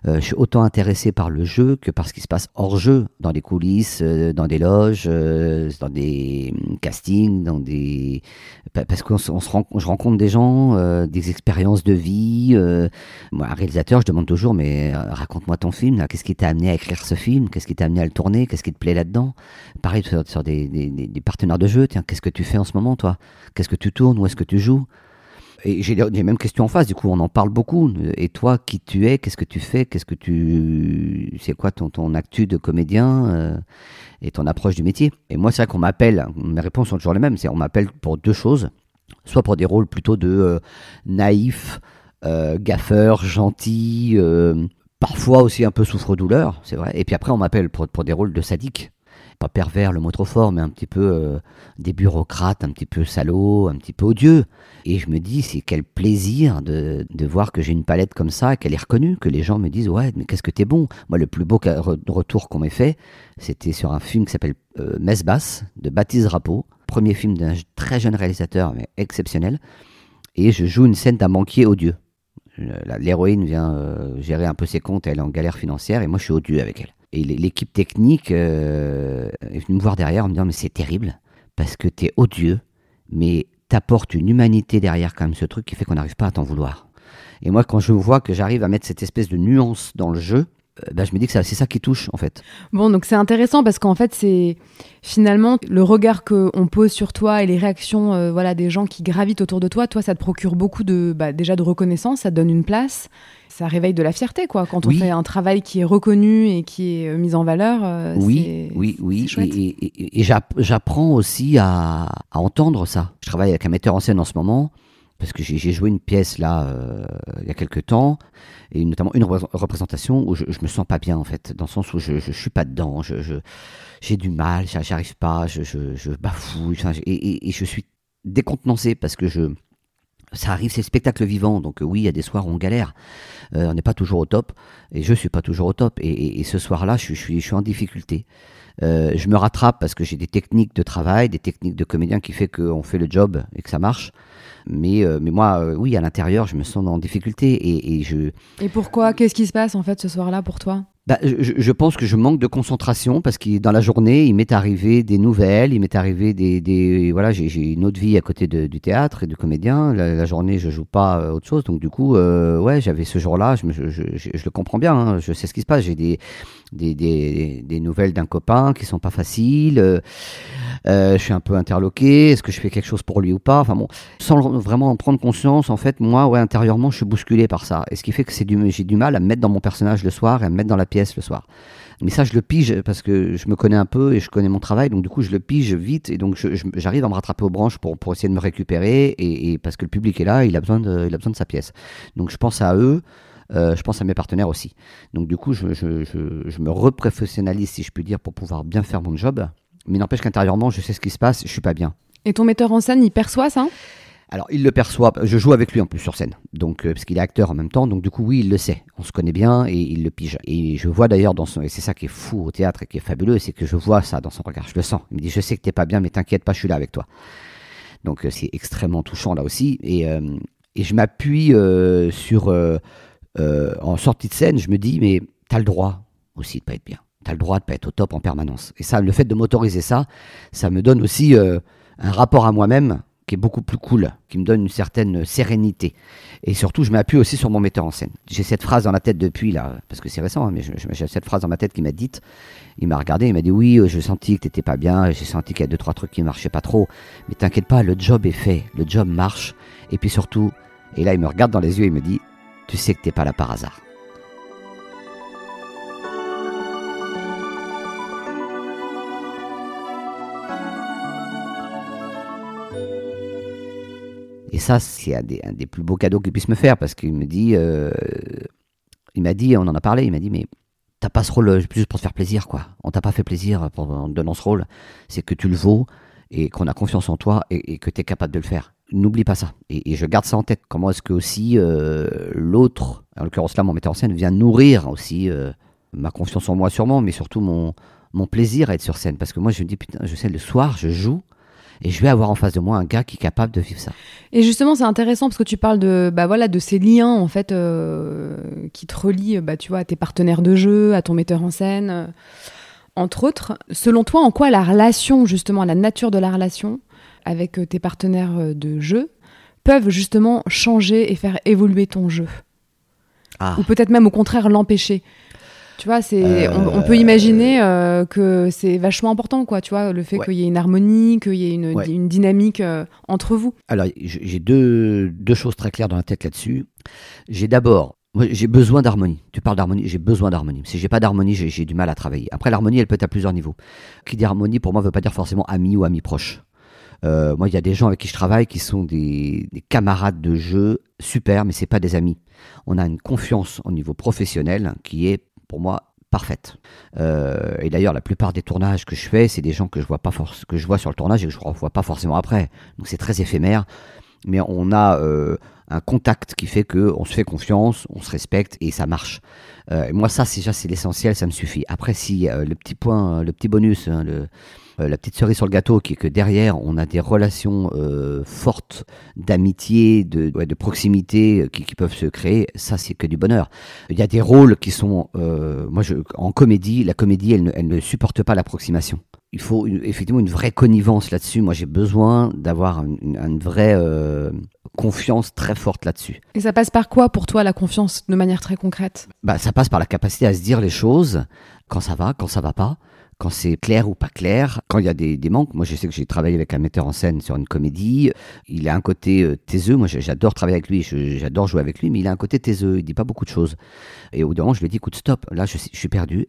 je suis autant intéressé par le jeu que par ce qui se passe hors jeu, dans les coulisses, dans des loges, dans des hum, castings, dans des parce qu'on je rencontre des gens, des expériences de vie. moi, un réalisateur, je demande toujours, mais raconte-moi ton film. Qu'est-ce qui t'a amené à écrire ce film? Qu'est-ce qui t'a amené à le tourner? Qu'est-ce qui te plaît là-dedans? Pareil sur, sur des, partenaires de jeu. Tiens, qu'est-ce que tu fais en ce moment, toi? Qu'est-ce que tu tournes? Où est-ce que tu joues? Et j'ai les mêmes questions en face, du coup, on en parle beaucoup. Et toi, qui tu es Qu'est-ce que tu fais Qu'est-ce que tu. C'est quoi ton, ton actu de comédien euh, et ton approche du métier? Et moi, c'est vrai qu'on m'appelle, mes réponses sont toujours les mêmes. C'est on m'appelle pour deux choses. Soit pour des rôles plutôt de euh, naïf, euh, gaffeur, gentil, parfois aussi un peu souffre-douleur, c'est vrai. Et puis après, on m'appelle pour, pour des rôles de sadique. Pas pervers, le mot trop fort, mais un petit peu euh, des bureaucrates, un petit peu salauds, un petit peu odieux. Et je me dis, c'est quel plaisir de, de voir que j'ai une palette comme ça, qu'elle est reconnue, que les gens me disent, ouais, mais qu'est-ce que t'es bon? Moi, le plus beau retour qu'on m'ait fait, c'était sur un film qui s'appelle euh, Messe Basse, de Baptiste Drapeau. Premier film d'un très jeune réalisateur, mais exceptionnel. Et je joue une scène d'un banquier odieux. L'héroïne vient euh, gérer un peu ses comptes, elle est en galère financière, et moi je suis odieux avec elle. Et l'équipe technique euh, est venue me voir derrière en me disant mais c'est terrible parce que t'es odieux, mais t'apportes une humanité derrière quand même ce truc qui fait qu'on n'arrive pas à t'en vouloir. Et moi quand je vois que j'arrive à mettre cette espèce de nuance dans le jeu, bah, je me dis que c'est ça qui touche en fait. Bon, donc c'est intéressant parce qu'en fait, c'est finalement le regard qu'on pose sur toi et les réactions euh, voilà, des gens qui gravitent autour de toi. Toi, ça te procure beaucoup de, bah, déjà de reconnaissance, ça te donne une place, ça réveille de la fierté quoi. Quand on fait un travail qui est reconnu et qui est euh, mis en valeur. oui, oui, oui. Et, et, j'apprends aussi à, à entendre ça. Je travaille avec un metteur en scène en ce moment parce que j'ai joué une pièce là euh, il y a quelques temps et notamment une représentation où je, je me sens pas bien en fait dans le sens où je, je, suis pas dedans je j'ai du mal j'arrive pas je, je, je bafouille et, et, je suis décontenancé parce que je ça arrive, c'est spectacle vivant, donc oui, il y a des soirs où on galère, euh, on n'est pas toujours au top, et je suis pas toujours au top, et, ce soir-là, je, suis, en difficulté. Euh, je me rattrape parce que j'ai des techniques de travail, des techniques de comédien qui fait qu'on fait le job et que ça marche. Mais, euh, moi, euh, oui, à l'intérieur, je me sens en difficulté et, et je. Et pourquoi? Qu'est-ce qui se passe en fait ce soir-là pour toi? Bah, je, pense que je manque de concentration parce que dans la journée, il m'est arrivé des nouvelles, il m'est arrivé des, des voilà, j'ai une autre vie à côté du théâtre et du comédien. La, journée, je joue pas euh, autre chose, donc du coup, euh, ouais, j'avais ce jour-là, je, le comprends bien, hein, je sais ce qui se passe. J'ai des, des, des, nouvelles d'un copain qui sont pas faciles. Euh, euh, je suis un peu interloqué. Est-ce que je fais quelque chose pour lui ou pas? Enfin bon, sans vraiment en prendre conscience, en fait, moi, ouais, intérieurement, je suis bousculé par ça. Et ce qui fait que c'est du, j'ai du mal à me mettre dans mon personnage le soir et à me mettre dans la pièce le soir. Mais ça, je le pige parce que je me connais un peu et je connais mon travail. Donc, du coup, je le pige vite et donc j'arrive à me rattraper aux branches pour, pour essayer de me récupérer. Et, parce que le public est là, il a besoin il a besoin de sa pièce. Donc, je pense à eux. Euh, je pense à mes partenaires aussi. Donc du coup, je, je, je, je me reprofessionnalise, si je puis dire, pour pouvoir bien faire mon job. Mais n'empêche qu'intérieurement, je sais ce qui se passe, je suis pas bien. Et ton metteur en scène, il perçoit ça? Alors, il le perçoit. Je joue avec lui en plus sur scène, donc euh, parce qu'il est acteur en même temps. Donc, du coup, oui, il le sait. On se connaît bien et il le pige. Et je vois d'ailleurs dans son. Et c'est ça qui est fou au théâtre et qui est fabuleux, c'est que je vois ça dans son regard. Je le sens. Il me dit Je sais que t'es pas bien, mais t'inquiète pas, je suis là avec toi. Donc, euh, c'est extrêmement touchant là aussi. Et, euh, et je m'appuie sur. En sortie de scène, je me dis Mais t'as le droit aussi de pas être bien. T'as le droit de pas être au top en permanence. Et ça, le fait de m'autoriser ça, ça me donne aussi un rapport à moi-même qui est beaucoup plus cool, qui me donne une certaine sérénité. Et surtout, je m'appuie aussi sur mon metteur en scène. J'ai cette phrase dans la tête depuis, là, parce que c'est récent, hein, mais j'ai cette phrase dans ma tête qui m'a dit, il m'a regardé, il m'a dit, oui, je sentis que t'étais pas bien, j'ai senti qu'il y a deux, trois trucs qui marchaient pas trop, mais t'inquiète pas, le job est fait, le job marche, et puis surtout, et là, il me regarde dans les yeux et il me dit, tu sais que t'es pas là par hasard. Et ça, c'est un des, plus beaux cadeaux qu'il puisse me faire parce qu'il me dit, euh, il m'a dit, on en a parlé, il m'a dit, mais t'as pas ce rôle juste pour te faire plaisir, quoi. On t'a pas fait plaisir en te donnant ce rôle. C'est que tu le vaux et qu'on a confiance en toi et, que tu es capable de le faire. N'oublie pas ça. Et, je garde ça en tête. Comment est-ce que aussi euh, l'autre, en l'occurrence là, mon metteur en scène, vient nourrir aussi euh, ma confiance en moi sûrement, mais surtout mon, mon plaisir à être sur scène. Parce que moi, je me dis, putain, je sais, le soir, je joue et je vais avoir en face de moi un gars qui est capable de vivre ça. Et justement, c'est intéressant parce que tu parles de, bah voilà, de ces liens en fait euh, qui te relient, bah, tu vois, à tes partenaires de jeu, à ton metteur en scène, entre autres. Selon toi, en quoi la relation, justement, la nature de la relation avec euh, tes partenaires de jeu peuvent justement changer et faire évoluer ton jeu ah. Ou peut-être même au contraire l'empêcher tu vois, c'est, on, peut imaginer euh, que c'est vachement important, quoi. Tu vois, le fait qu'il y ait une harmonie, qu'il y ait une, une dynamique euh, entre vous. Alors, j'ai deux, deux choses très claires dans la tête là-dessus. J'ai d'abord j'ai besoin d'harmonie. Tu parles d'harmonie, j'ai besoin d'harmonie. Si j'ai pas d'harmonie, j'ai du mal à travailler. Après, l'harmonie, elle peut être à plusieurs niveaux. Qui dit harmonie, pour moi, veut pas dire forcément ami ou ami proche. Euh, moi, il y a des gens avec qui je travaille qui sont des, des camarades de jeu super, mais c'est pas des amis. On a une confiance au niveau professionnel qui est pour moi parfaite. Euh, et d'ailleurs, la plupart des tournages que je fais, c'est des gens que je vois pas que je vois sur le tournage et que je ne revois pas forcément après. Donc c'est très éphémère, mais on a euh, un contact qui fait que on se fait confiance, on se respecte et ça marche. Euh, moi, ça, déjà, c'est l'essentiel, ça me suffit. Après, si le petit point, le petit bonus, hein, le la petite cerise sur le gâteau, qui est que derrière, on a des relations euh, fortes d'amitié, de, de proximité euh, qui, qui, peuvent se créer. Ça, c'est que du bonheur. Il y a des rôles qui sont, moi, je, en comédie, la comédie, elle ne, elle ne supporte pas l'approximation. Il faut effectivement une vraie connivence là-dessus. Moi, j'ai besoin d'avoir une, une, vraie confiance très forte là-dessus. Et ça passe par quoi pour toi la confiance de manière très concrète? Bah, Ça passe par la capacité à se dire les choses quand ça va, quand ça va pas quand c'est clair ou pas clair, quand il y a des, manques. Moi, je sais que j'ai travaillé avec un metteur en scène sur une comédie. Il a un côté euh, taiseux. Moi, j'adore travailler avec lui. J'adore jouer avec lui, mais il a un côté taiseux. Il dit pas beaucoup de choses. Et au bout je lui ai dit, écoute, stop. Là, je, suis perdu.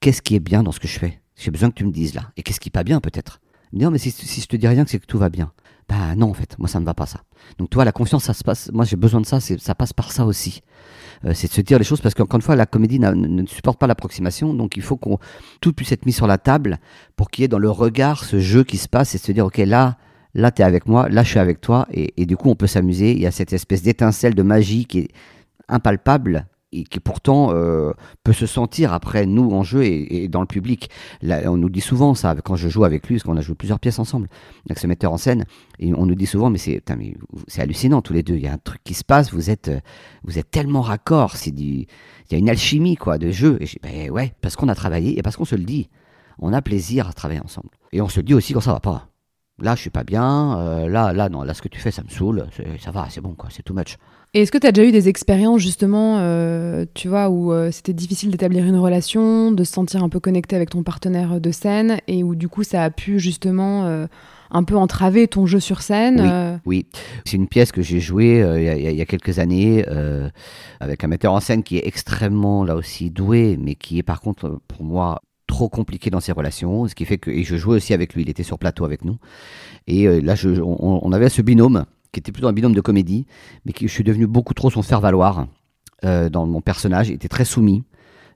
Qu'est-ce qui est bien dans ce que je fais? J'ai besoin que tu me dises là. Et qu'est-ce qui est pas bien, peut-être? Non, mais si, si je te dis rien, c'est que tout va bien. Bah non, en fait, moi, ça ne va pas ça. Donc, toi, la confiance, ça se passe. Moi, j'ai besoin de ça. Ça passe par ça aussi. Euh, c'est de se dire les choses parce qu'encore une fois, la comédie ne supporte pas l'approximation, donc il faut qu'on tout puisse être mis sur la table pour qu'il y ait dans le regard ce jeu qui se passe et se dire ok là, là tu es avec moi, là je suis avec toi et, et du coup on peut s'amuser. Il y a cette espèce d'étincelle de magie qui est impalpable et qui pourtant euh, peut se sentir après nous en jeu et, dans le public. On nous dit souvent ça quand je joue avec lui, parce qu'on a joué plusieurs pièces ensemble avec ce metteur en scène, et on nous dit souvent mais c'est hallucinant tous les deux. Il y a un truc qui se passe, vous êtes vous êtes tellement raccord, il y a une alchimie quoi de jeu. Et ben ouais, parce qu'on a travaillé et parce qu'on se le dit, on a plaisir à travailler ensemble. Et on se le dit aussi quand ça va pas. Là, je suis pas bien. Euh, là, là, non, là, ce que tu fais, ça me saoule. Ça va, c'est bon, quoi. C'est too much. Et est-ce que tu as déjà eu des expériences justement, euh, tu vois, où euh, c'était difficile d'établir une relation, de se sentir un peu connecté avec ton partenaire de scène, et où du coup ça a pu justement euh, un peu entraver ton jeu sur scène Oui, c'est une pièce que j'ai jouée il y, a quelques années avec un metteur en scène qui est extrêmement là aussi doué, mais qui est par contre pour moi trop compliqué dans ses relations, ce qui fait que et je jouais aussi avec lui, il était sur plateau avec nous, et là je, on, on avait ce binôme qui était plutôt un binôme de comédie, mais qui je suis devenu beaucoup trop son faire-valoir euh, dans mon personnage. Il était très soumis.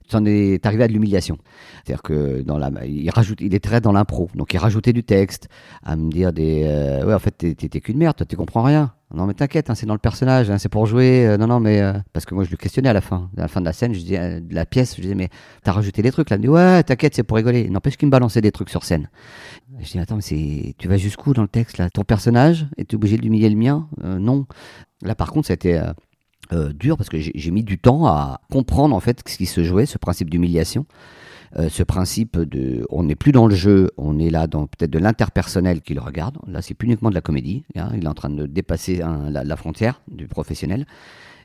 Ça en est arrivé à de l'humiliation. C'est-à-dire que dans la, il rajoute, il est très dans l'impro. Donc il rajoutait du texte, à me dire des, euh, ouais, en fait, t'es qu'une merde, toi, tu comprends rien. Non, mais t'inquiète, hein, c'est dans le personnage, hein, c'est pour jouer. Euh, non, non, mais parce que moi, je le questionnais à la fin, à la fin de la scène, je disais, de la pièce, je disais, mais t'as rajouté des trucs là. Il me dit, ouais, t'inquiète, c'est pour rigoler. N'empêche qu'il me balançait des trucs sur scène. Je dis, attends, mais c'est, tu vas jusqu'où dans le texte là? Ton personnage? Est obligé d'humilier le mien? Euh, Non. Là, par contre, été euh, euh, dur parce que j'ai mis du temps à comprendre en fait ce qui se jouait, ce principe d'humiliation. ce principe de, on n'est plus dans le jeu, on est là dans peut-être de l'interpersonnel qui le regarde. Là, c'est plus uniquement de la comédie. Hein, il est en train de dépasser la, la, frontière du professionnel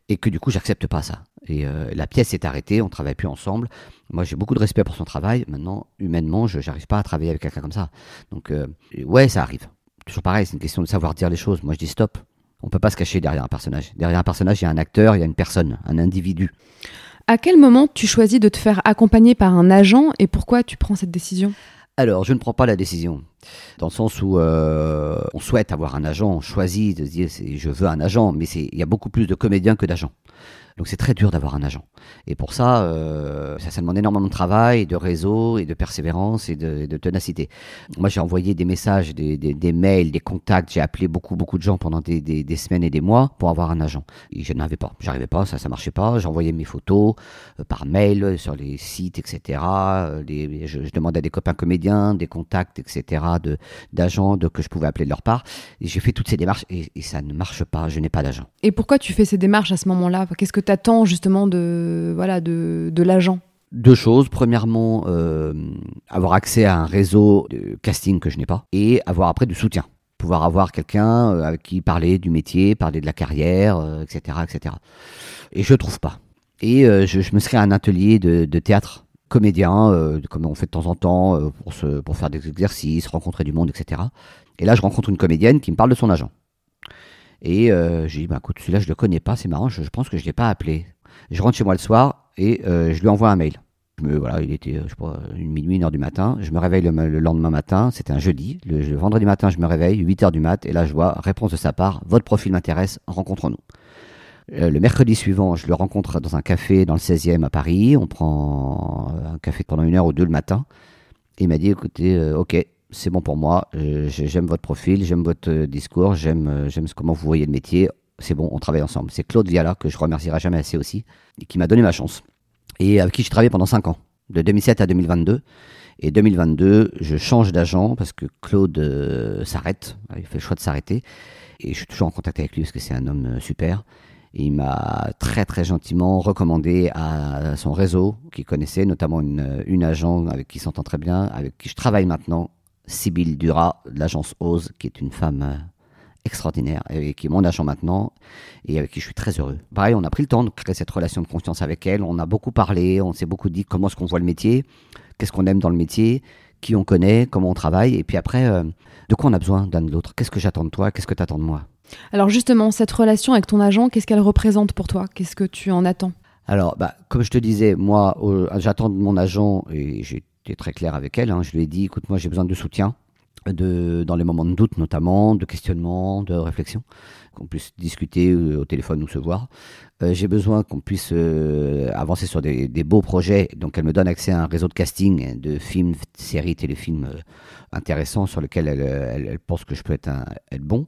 et que du coup, j'accepte pas ça. Et la pièce s'est arrêtée, on travaille plus ensemble. Moi, j'ai beaucoup de respect pour son travail. Maintenant, humainement, je n'arrive pas à travailler avec quelqu'un comme ça. Donc, euh, ouais, ça arrive. Toujours pareil, c'est une question de savoir dire les choses. Moi, je dis stop. On peut pas se cacher derrière un personnage. Derrière un personnage, il y a un acteur, il y a une personne, un individu. À quel moment tu choisis de te faire accompagner par un agent et pourquoi tu prends cette décision? Alors, je ne prends pas la décision, dans le sens où euh, on souhaite avoir un agent, on choisit de se dire je veux un agent, mais il y a beaucoup plus de comédiens que d'agents. Donc c'est très dur d'avoir un agent. Et pour ça, euh, ça, ça demande énormément de travail, de réseau et de persévérance et de, de ténacité. Moi, j'ai envoyé des messages, des, mails, des contacts. J'ai appelé beaucoup, beaucoup de gens pendant des, semaines et des mois pour avoir un agent. Et je n'avais pas. J'arrivais pas, ça, ça marchait pas. J'envoyais mes photos euh, par mail sur les sites, etc. Euh, je, demandais à des copains comédiens, des contacts, etc. d'agents que je pouvais appeler de leur part. Et j'ai fait toutes ces démarches et, et ça ne marche pas. Je n'ai pas d'agent. Et pourquoi tu fais ces démarches à ce moment-là? Qu'est-ce que tu attends justement de, voilà, de, de l'agent? Deux choses. Premièrement, euh, avoir accès à un réseau de casting que je n'ai pas et avoir après du soutien. Pouvoir avoir quelqu'un euh, avec qui parler du métier, parler de la carrière, etc., euh, etc. Et je trouve pas. Et je, je, me serais un atelier de, de théâtre comédien, comme on fait de temps en temps, pour, se, pour faire des exercices, rencontrer du monde, etc. Et là, je rencontre une comédienne qui me parle de son agent. Et euh, j'ai dit, bah, écoute, celui-là, je le connais pas, c'est marrant, je, pense que je l'ai pas appelé. Je rentre chez moi le soir et euh, je lui envoie un mail. Je me, voilà, il était, je sais pas, une minuit, une heure du matin. Je me réveille le, lendemain matin, c'était un jeudi. Le, vendredi matin, je me réveille, 8 heures du mat, et là, je vois réponse de sa part, votre profil m'intéresse, rencontrons-nous. Euh, le mercredi suivant, je le rencontre dans un café dans le 16e à Paris. On prend un café pendant une heure ou deux le matin. Et il m'a dit, écoutez, euh, ok, c'est bon pour moi. Euh, j'aime votre profil, j'aime votre discours, j'aime j'aime comment vous voyez le métier. C'est bon, on travaille ensemble. C'est Claude Viala, que je remercierai jamais assez aussi, qui m'a donné ma chance. Et avec qui j'ai travaillé pendant 5 ans, de 2007 à 2022. Et 2022, je change d'agent parce que Claude s'arrête. Il fait le choix de s'arrêter. Et je suis toujours en contact avec lui parce que c'est un homme super il m'a très très gentiment recommandé à son réseau qu'il connaissait, notamment une, une agent avec qui s'entend très bien, avec qui je travaille maintenant, Sybille Dura, de l'agence Ose, qui est une femme euh, extraordinaire et qui est mon agent maintenant et avec qui je suis très heureux. Pareil, on a pris le temps de créer cette relation de confiance avec elle. On a beaucoup parlé, on s'est beaucoup dit comment est-ce qu'on voit le métier, qu'est-ce qu'on aime dans le métier, qui on connaît, comment on travaille. Et puis après, euh, de quoi on a besoin d'un de l'autre? Qu'est-ce que j'attends de toi? Qu'est-ce que tu attends de moi? Alors justement, cette relation avec ton agent, qu'est-ce qu'elle représente pour toi? Qu'est-ce que tu en attends? Alors, bah, comme je te disais, moi, j'attends de mon agent, et j'ai été très clair avec elle, hein, je lui ai dit, écoute, moi j'ai besoin de soutien, de, dans les moments de doute notamment, de questionnement, de réflexion, qu'on puisse discuter euh, au téléphone ou se voir. Euh, j'ai besoin qu'on puisse euh, avancer sur des, beaux projets, donc elle me donne accès à un réseau de casting de films, séries, téléfilms intéressants sur lesquels elle, pense que je peux être, être bon.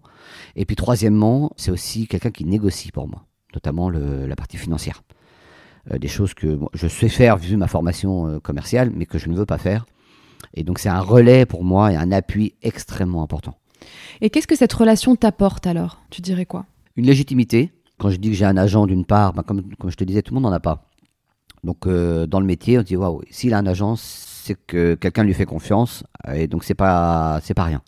Et puis troisièmement, c'est aussi quelqu'un qui négocie pour moi, notamment la partie financière. Des choses que je sais faire vu ma formation commerciale, mais que je ne veux pas faire et donc c'est un relais pour moi et un appui extrêmement important. Et qu'est-ce que cette relation t'apporte alors? Tu dirais quoi? Une légitimité. Quand je dis que j'ai un agent d'une part, ben, comme, comme, je te disais, tout le monde n'en a pas. Donc euh, dans le métier, on dit waouh, s'il a un agent, c'est que quelqu'un lui fait confiance et donc c'est pas c'est pas rien.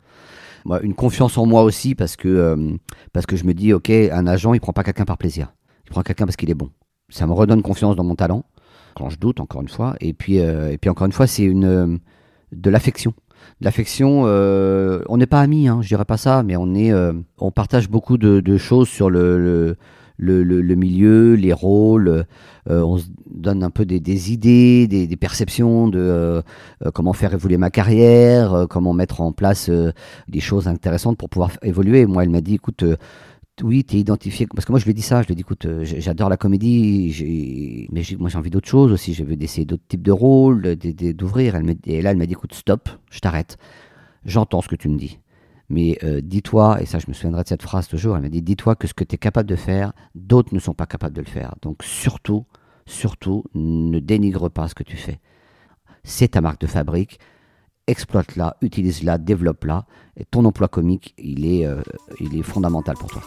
Moi, une confiance en moi aussi parce que euh, parce que je me dis ok, un agent il prend pas quelqu'un par plaisir, il prend quelqu'un parce qu'il est bon. Ça me redonne confiance dans mon talent quand je doute encore une fois et puis euh, et puis encore une fois c'est une de l'affection. L'affection, euh, on n'est pas amis, hein, je dirais pas ça, mais on est, euh, on partage beaucoup de, choses sur le, le, milieu, les rôles. Euh, on se donne un peu des, idées, des, perceptions de comment faire évoluer ma carrière, comment mettre en place des choses intéressantes pour pouvoir évoluer. Moi, elle m'a dit, écoute, oui, tu es identifié. Parce que moi, je lui dit ça. Je lui dit, écoute, euh, j'adore la comédie, mais moi, j'ai envie d'autre chose aussi. Je veux d'essayer d'autres types de rôles, d'ouvrir. Et là, elle m'a dit, écoute, stop, je t'arrête. J'entends ce que tu me dis. Mais euh, dis-toi, et ça, je me souviendrai de cette phrase toujours, elle m'a dit, dis-toi que ce que tu es capable de faire, d'autres ne sont pas capables de le faire. Donc, surtout, surtout, ne dénigre pas ce que tu fais. C'est ta marque de fabrique exploite-la, utilise-la, développe-la. Et ton emploi comique, il est, euh, il est fondamental pour toi.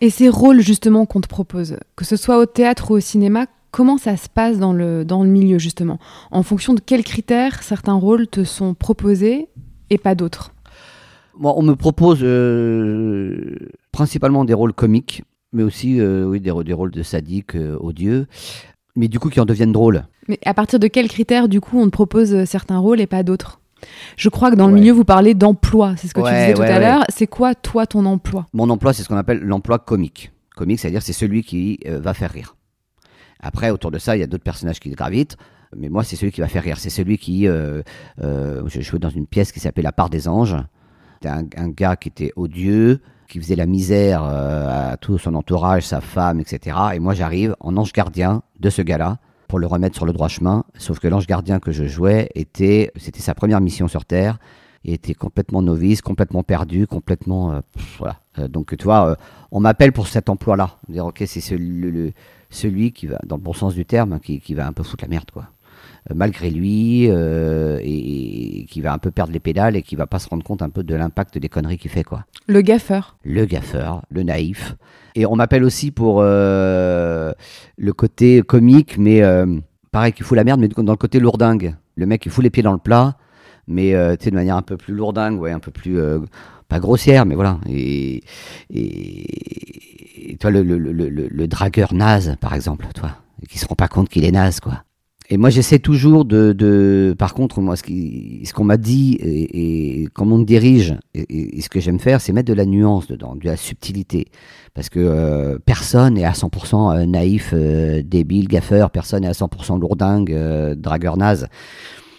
Et ces rôles justement qu'on te propose, que ce soit au théâtre ou au cinéma, comment ça se passe dans le, dans le milieu justement? En fonction de quels critères certains rôles te sont proposés et pas d'autres? Moi, On me propose euh, principalement des rôles comiques, mais aussi euh, oui, des, des, rôles de sadique, odieux mais du coup qui en deviennent drôles. Mais à partir de quels critères, du coup, on te propose euh, certains rôles et pas d'autres? Je crois que dans le milieu, vous parlez d'emploi. C'est ce que tu disais tout à l'heure. C'est quoi, toi, ton emploi? Mon emploi, c'est ce qu'on appelle l'emploi comique. Comique, c'est-à-dire c'est celui qui euh, va faire rire. Après, autour de ça, il y a d'autres personnages qui gravitent. Mais moi, c'est celui qui va faire rire. C'est celui qui. Euh, euh, je jouais dans une pièce qui s'appelait La part des anges. C'était un, un, gars qui était odieux, qui faisait la misère à tout son entourage, sa femme, etc. Et moi, j'arrive en ange gardien de ce gars-là pour le remettre sur le droit chemin. Sauf que l'ange gardien que je jouais était, c'était sa première mission sur Terre. Il était complètement novice, complètement perdu, complètement, euh, voilà. Euh, donc tu vois, euh, on m'appelle pour cet emploi-là. Dire ok, c'est celui, celui, qui va, dans le bon sens du terme, qui, qui va un peu foutre la merde, quoi. Euh, malgré lui euh, et, qui va un peu perdre les pédales et qui va pas se rendre compte un peu de l'impact des conneries qu'il fait quoi. Le gaffeur. Le gaffeur, le naïf. Et on m'appelle aussi pour euh, le côté comique, mais pareil qui fout la merde, mais dans le côté lourdingue. Le mec qui fout les pieds dans le plat, mais tu sais de manière un peu plus lourdingue, ouais, un peu plus pas grossière, mais voilà. Et, et, toi le, le, le, le, dragueur naze, par exemple, toi, qui se rend pas compte qu'il est naze, quoi. Et moi, j'essaie toujours de, de, par contre, moi, ce qu'on m'a dit et, et, comment on me dirige, et, ce que j'aime faire, c'est mettre de la nuance dedans, de la subtilité. Parce que euh, personne est à 100% euh, naïf, euh, débile, gaffeur, personne est à 100% lourdingue, dragueur naze.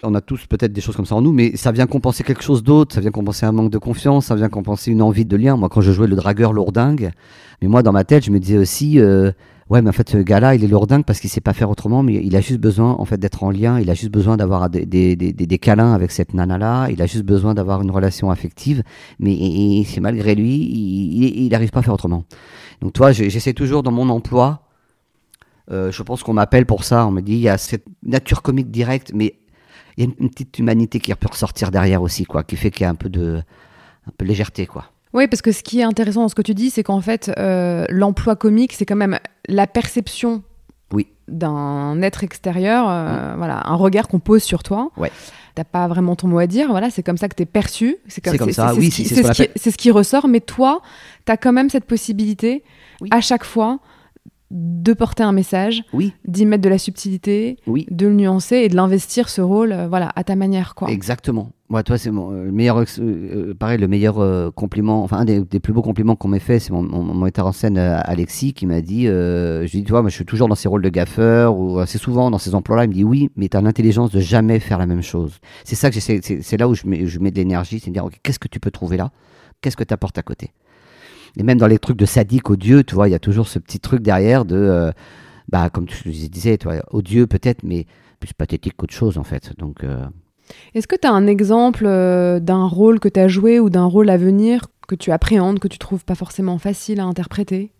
On a tous peut-être des choses comme ça en nous, mais ça vient compenser quelque chose d'autre, ça vient compenser un manque de confiance, ça vient compenser une envie de lien. Moi, quand je jouais le dragueur lourdingue, mais moi, dans ma tête, je me disais aussi, euh, ouais, mais en fait, ce gars-là, il est lourdingue parce qu'il sait pas faire autrement, mais il a juste besoin, en fait, d'être en lien, il a juste besoin d'avoir des, des, des, des, câlins avec cette nana-là, il a juste besoin d'avoir une relation affective, mais c'est malgré lui, il n'arrive pas à faire autrement. Donc, toi, j'essaie toujours dans mon emploi, euh, je pense qu'on m'appelle pour ça, on me dit, il y a cette nature comique directe, mais il y a une, petite humanité qui peut ressortir derrière aussi, quoi, qui fait qu'il y a un peu de, un peu de légèreté, quoi. Oui, parce que ce qui est intéressant dans ce que tu dis, c'est qu'en fait, euh, l'emploi comique, c'est quand même la perception oui. d'un être extérieur, euh, voilà, un regard qu'on pose sur toi. Ouais. T'as pas vraiment ton mot à dire, voilà, c'est comme ça que tu es perçu. C'est comme, ça, oui, c'est ce, qui ressort, mais toi, tu as quand même cette possibilité, à chaque fois, de porter un message, oui. d'y mettre de la subtilité, oui. de le nuancer et de l'investir ce rôle, euh, voilà, à ta manière, quoi. Exactement. Toi, c'est mon euh, meilleur, euh, pareil, le meilleur compliment, enfin un des, plus beaux compliments qu'on m'ait fait, c'est mon, metteur en scène Alexis qui m'a dit, je lui dis, tu vois, moi, je suis toujours dans ces rôles de gaffeur ou assez souvent dans ces emplois-là. Il me dit, oui, mais tu as l'intelligence de jamais faire la même chose. C'est ça que j'essaie, c'est là où je mets, de l'énergie, c'est de dire, qu'est-ce que tu peux trouver là? Qu'est-ce que tu apportes à côté? Et même dans les trucs de sadique, odieux, tu vois, il y a toujours ce petit truc derrière de, euh, bah, comme tu disais, toi, odieux peut-être, mais plus pathétique qu'autre chose en fait. Donc. Euh, Est-ce que tu as un exemple euh, d'un rôle que tu as joué ou d'un rôle à venir que tu appréhendes, que tu trouves pas forcément facile à interpréter?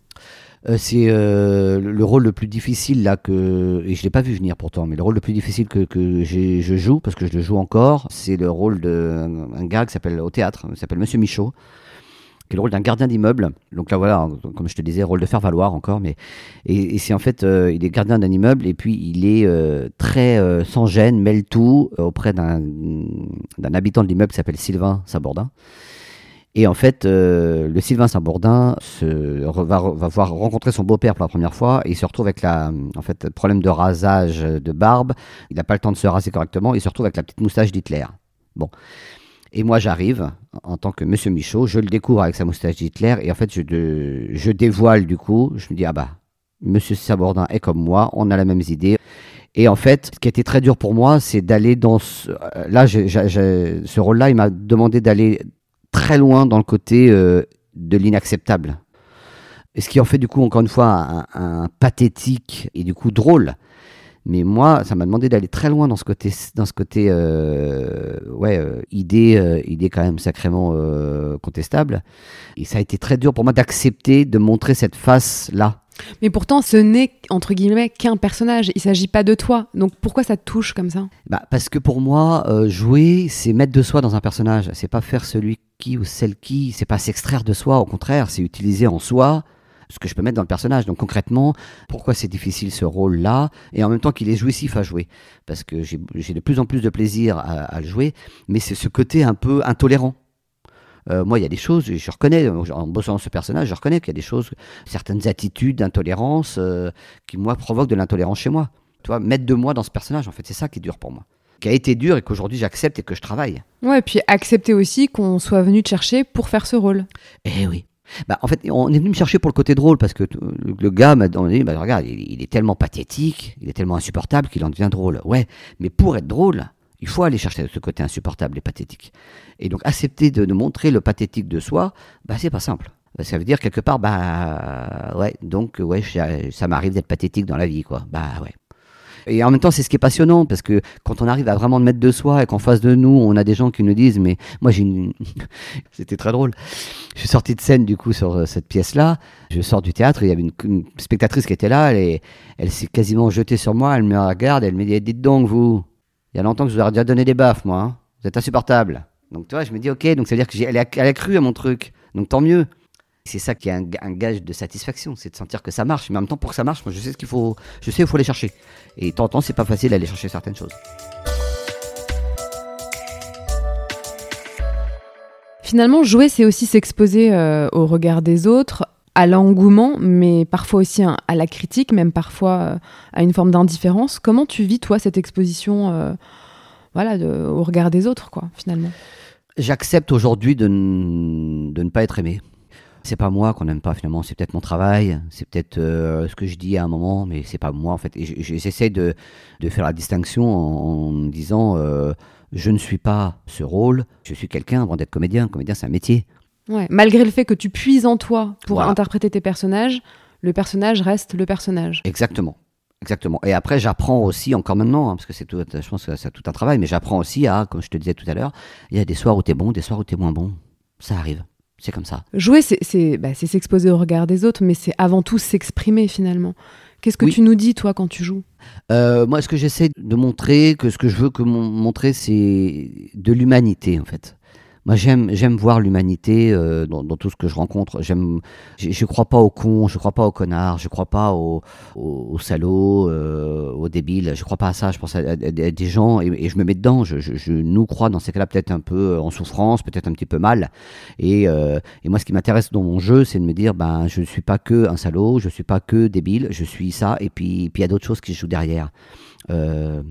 C'est le rôle le plus difficile là que et je l'ai pas vu venir pourtant mais le rôle le plus difficile que, que je joue parce que je le joue encore c'est le rôle d'un un gars qui s'appelle au théâtre s'appelle Monsieur Michaud qui est le rôle d'un gardien d'immeuble. Donc là, voilà, comme je te disais, rôle de faire valoir encore. Mais et, c'est en fait, euh, il est gardien d'un immeuble et puis il est euh, très euh, sans gêne, mêle tout auprès d'un habitant de l'immeuble qui s'appelle Sylvain Sabourdin. Et en fait, le Sylvain Saint-Bourdin va, voir rencontrer son beau-père pour la première fois et il se retrouve avec la, en fait, problème de rasage de barbe. Il n'a pas le temps de se raser correctement. Il se retrouve avec la petite moustache d'Hitler. Bon. Et moi, j'arrive en tant que Monsieur Michaud, je le découvre avec sa moustache d'Hitler, et en fait, je, je dévoile du coup, je me dis, ah bah, Monsieur Sabordin est comme moi, on a la même idée. Et en fait, ce qui a été très dur pour moi, c'est d'aller dans ce... Là, ce rôle-là, il m'a demandé d'aller très loin dans le côté euh, de l'inacceptable. Ce qui en fait du coup, encore une fois, un pathétique et du coup drôle. Mais moi, ça m'a demandé d'aller très loin dans ce côté, dans ce côté, euh, ouais, euh, idée, euh, idée quand même sacrément contestable. Et ça a été très dur pour moi d'accepter de montrer cette face-là. Mais pourtant, ce n'est entre guillemets qu'un personnage. Il s'agit pas de toi. Donc pourquoi ça te touche comme ça? Bah, parce que pour moi, jouer, c'est mettre de soi dans un personnage. C'est pas faire celui qui ou celle qui. C'est pas s'extraire de soi. Au contraire, c'est utiliser en soi ce que je peux mettre dans le personnage. Donc concrètement, pourquoi c'est difficile ce rôle-là et en même temps qu'il est jouissif à jouer? Parce que j'ai de plus en plus de plaisir à, le jouer, mais c'est ce côté un peu intolérant. Euh, moi, il y a des choses, je reconnais, en bossant ce personnage, je reconnais qu'il y a des choses, certaines attitudes d'intolérance euh, qui, moi, provoquent de l'intolérance chez moi. Tu vois, mettre de moi dans ce personnage, en fait, c'est ça qui est dur pour moi. Qui a été dur et qu'aujourd'hui j'accepte et que je travaille. Ouais, et puis accepter aussi qu'on soit venu te chercher pour faire ce rôle. Eh oui. Bah, en fait, on est venu me chercher pour le côté drôle parce que le gars m'a dit bah, regarde, il, est tellement pathétique, il est tellement insupportable qu'il en devient drôle. Ouais, mais pour être drôle, il faut aller chercher ce côté insupportable et pathétique. Et donc, accepter de, montrer le pathétique de soi, bah, c'est pas simple. Ça veut dire quelque part, bah ouais, donc ouais, ça m'arrive d'être pathétique dans la vie, quoi. Bah ouais. Et en même temps, c'est ce qui est passionnant parce que quand on arrive à vraiment mettre de soi et qu'en face de nous, on a des gens qui nous disent, mais moi j'ai une, (laughs) c'était très drôle. Je suis sorti de scène du coup sur euh, cette pièce-là. Je sors du théâtre, il y avait une, spectatrice qui était là, elle, elle s'est quasiment jetée sur moi, elle me regarde, elle me dit, dites donc vous, il y a longtemps que je vous ai déjà donné des baffes, moi. Hein. Vous êtes insupportable. Donc tu vois, je me dis, ok, donc ça veut dire qu'elle a, elle a cru à mon truc. Donc tant mieux. C'est ça qui est un, gage de satisfaction, c'est de sentir que ça marche. Mais en même temps, pour que ça marche, moi, je sais ce qu'il faut, je sais où il faut les chercher. Et de temps, c'est pas facile d'aller chercher certaines choses. Finalement, jouer, c'est aussi s'exposer euh, au regard des autres, à l'engouement, mais parfois aussi à la critique, même parfois euh, à une forme d'indifférence. Comment tu vis, toi, cette exposition euh, voilà, au regard des autres, quoi, finalement? J'accepte aujourd'hui de, de, ne pas être aimé. C'est pas moi qu'on n'aime pas finalement, c'est peut-être mon travail, c'est peut-être euh, ce que je dis à un moment, mais c'est pas moi en fait. Et j'essaie de, de, faire la distinction en, en disant euh, je ne suis pas ce rôle, je suis quelqu'un avant d'être comédien. Comédien, c'est un métier. Ouais. Malgré le fait que tu puises en toi pour interpréter tes personnages, le personnage reste le personnage. Exactement. Exactement. Et après, j'apprends aussi, encore maintenant, hein, parce que c'est tout, je pense que c'est tout un travail, mais j'apprends aussi à, comme je te disais tout à l'heure, il y a des soirs où t'es bon, des soirs où t'es moins bon. Ça arrive. C'est comme ça. Jouer, c'est bah, s'exposer au regard des autres, mais c'est avant tout s'exprimer finalement. Qu'est-ce que tu nous dis, toi, quand tu joues? Euh, Moi, ce que j'essaie de montrer, que ce que je veux que montrer, c'est de l'humanité, en fait. Moi, j'aime, j'aime voir l'humanité euh, dans, dans, tout ce que je rencontre. J'aime, je, je crois pas aux cons, je crois pas aux connards, je crois pas aux, aux, salauds, euh, aux débiles. Je crois pas à ça. Je pense à, des gens et, et, je me mets dedans. Je, je, je nous crois dans ces cas-là peut-être un peu en souffrance, peut-être un petit peu mal. Et, euh, et moi, ce qui m'intéresse dans mon jeu, c'est de me dire, ben, je ne suis pas que un salaud, je suis pas que débile, je suis ça. Et puis, puis il y a d'autres choses qui jouent derrière. Euh,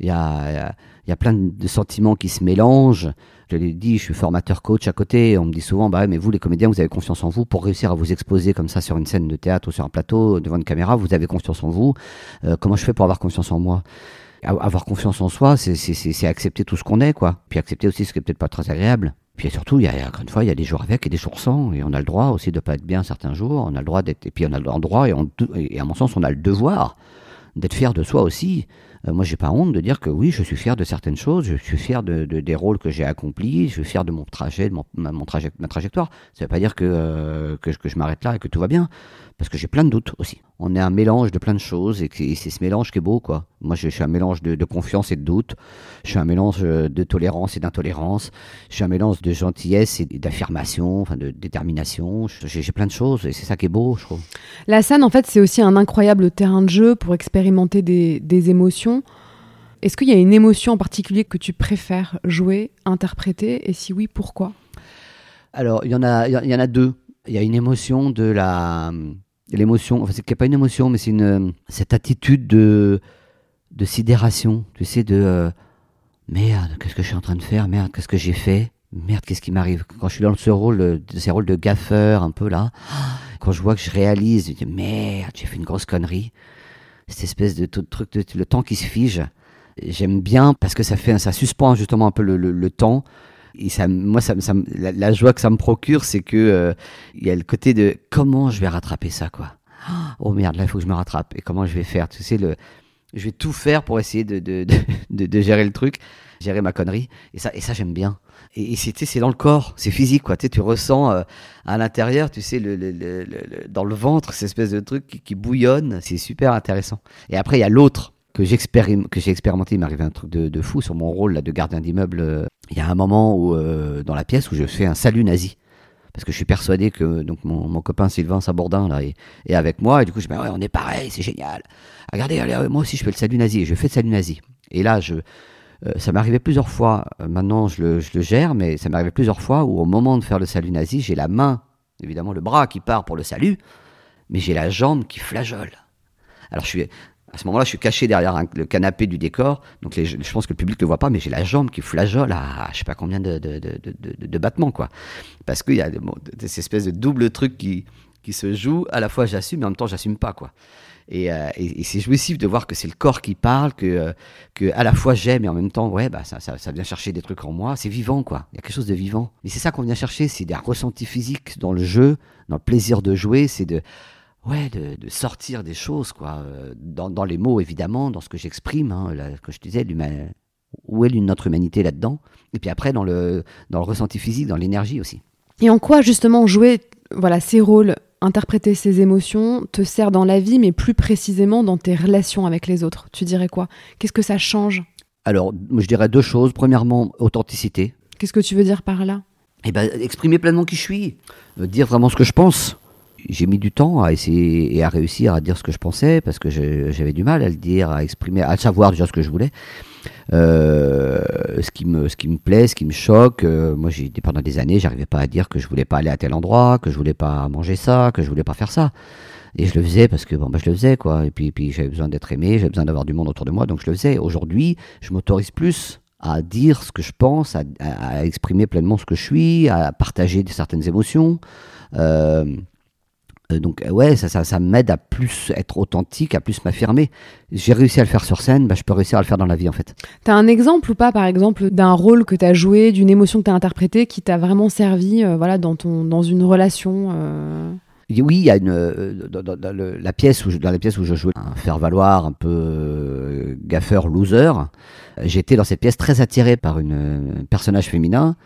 il y a, y a plein de sentiments qui se mélangent. Je l'ai dit, je suis formateur coach à côté. On me dit souvent, bah mais vous les comédiens, vous avez confiance en vous pour réussir à vous exposer comme ça sur une scène de théâtre ou sur un plateau devant une caméra. Vous avez confiance en vous. Euh, comment je fais pour avoir confiance en moi? Avoir confiance en soi, c'est accepter tout ce qu'on est, quoi. Puis accepter aussi ce qui est peut-être pas très agréable. Puis surtout, il y a, encore une fois, il y a des jours avec et des jours sans, et on a le droit aussi de pas être bien certains jours. On a le droit d'être, et puis on a le droit et à mon sens, on a le devoir d'être fier de soi aussi. Euh, moi, j'ai pas honte de dire que oui, je suis fier de certaines choses, je suis fier de, de des rôles que j'ai accomplis, je suis fier de mon trajet, de mon, trajet, ma trajectoire. Ça veut pas dire euh, que, je m'arrête là et que tout va bien, parce que j'ai plein de doutes aussi. On est un mélange de plein de choses et, c'est ce mélange qui est beau, quoi. Moi, je, je suis un mélange de, de, confiance et de doute. Je suis un mélange euh, de tolérance et d'intolérance. Je suis un mélange de gentillesse et d'affirmation, enfin de détermination. J'ai plein de choses et c'est ça qui est beau, je trouve. La scène, en fait, c'est aussi un incroyable terrain de jeu pour expérimenter des, des émotions. Est-ce qu'il y a une émotion en particulier que tu préfères jouer, interpréter? Et si oui, pourquoi? Alors, il y, en a, il y en a deux. Il y a une émotion de la. L'émotion, enfin, c'est pas une émotion, mais c'est une cette attitude de, de sidération, tu sais, de euh, merde, qu'est-ce que je suis en train de faire Merde, qu'est-ce que j'ai fait Merde, qu'est-ce qui m'arrive Quand je suis dans ce rôle, de, ces rôles de gaffeur, un peu là, quand je vois que je réalise, je dis merde, j'ai fait une grosse connerie. Cette espèce de tout truc, de, le temps qui se fige j'aime bien parce que ça fait ça suspend justement un peu le, le temps et ça moi ça, ça la, la, joie que ça me procure c'est que euh, il y a le côté de comment je vais rattraper ça quoi. (gasps) Oh merde là il faut que je me rattrape. Et comment je vais faire tu sais le je vais tout faire pour essayer de de, de, (laughs) de, gérer le truc gérer ma connerie. Et ça et ça j'aime bien. Et, et c'est dans le corps c'est physique quoi. Tu sais, tu ressens euh, à l'intérieur tu sais le, le, le, dans le ventre cette espèce de truc qui, qui bouillonne. C'est super intéressant. Et après il y a l'autre que j'ai expérimenté, il m'est arrivé un truc de, fou sur mon rôle là, de gardien d'immeuble. Il y a un moment où, euh, dans la pièce où je fais un salut nazi. Parce que je suis persuadé que donc mon, copain Sylvain Sabordin là, est, est, avec moi. Et du coup, je me dis, ouais, on est pareil, c'est génial. Regardez, allez, moi aussi, je fais le salut nazi. Et je fais le salut nazi. Et là, je, euh, ça arrivé plusieurs fois. Euh, maintenant, je le, gère, mais ça arrivé plusieurs fois où, au moment de faire le salut nazi, j'ai la main, évidemment, le bras qui part pour le salut, mais j'ai la jambe qui flageole. Alors, je suis à ce moment-là, je suis caché derrière le canapé du décor, donc je pense que le public ne le voit pas, mais j'ai la jambe qui flageole à je sais pas combien de, de, de, de, battements, quoi. Parce qu'il y a bon, ces espèces de double trucs qui, qui se jouent. À la fois, j'assume, mais en même temps, j'assume pas, quoi. Et, euh, et, et c'est jouissif de voir que c'est le corps qui parle, que, euh, que à la fois j'aime et en même temps, ouais, bah ça, ça vient chercher des trucs en moi. C'est vivant, quoi. Il y a quelque chose de vivant. Et c'est ça qu'on vient chercher, c'est des ressentis physiques dans le jeu, dans le plaisir de jouer, c'est de ouais, de, de, sortir des choses, quoi, euh, dans, dans, les mots évidemment, dans ce que j'exprime, hein, là, que je disais, où est notre humanité là-dedans, et puis après dans le, dans le ressenti physique, dans l'énergie aussi. Et en quoi justement jouer voilà, ces rôles, interpréter ces émotions te sert dans la vie, mais plus précisément dans tes relations avec les autres? Tu dirais quoi? Qu'est-ce que ça change? Alors, je dirais deux choses. Premièrement, authenticité. Qu'est-ce que tu veux dire par là? Eh ben, exprimer pleinement qui je suis, euh, dire vraiment ce que je pense j'ai mis du temps à essayer et à réussir à dire ce que je pensais parce que j'avais du mal à le dire, à exprimer, à savoir déjà ce que je voulais. Euh, ce qui me ce qui me plaît, ce qui me choque. Euh, moi, pendant des années, j'arrivais pas à dire que je voulais pas aller à tel endroit, que je voulais pas manger ça, que je voulais pas faire ça. Et je le faisais parce que bon, bah, je le faisais quoi. Et puis j'avais besoin d'être aimé, j'avais besoin d'avoir du monde autour de moi, donc je le faisais. Aujourd'hui, je m'autorise plus à dire ce que je pense, à, exprimer pleinement ce que je suis, à partager certaines émotions. Euh, donc ouais, ça, ça, ça m'aide à plus être authentique, à plus m'affirmer. J'ai réussi à le faire sur scène, bah, je peux réussir à le faire dans la vie en fait. T'as un exemple ou pas, par exemple, d'un rôle que t'as joué, d'une émotion que t'as interprétée, qui t'a vraiment servi, euh, voilà, dans ton, dans une relation. Euh... Oui, il y a une dans, dans, la pièce où je, dans la pièce où je jouais un faire valoir un peu gaffeur loser. J'étais dans cette pièce très attiré par une personnage féminin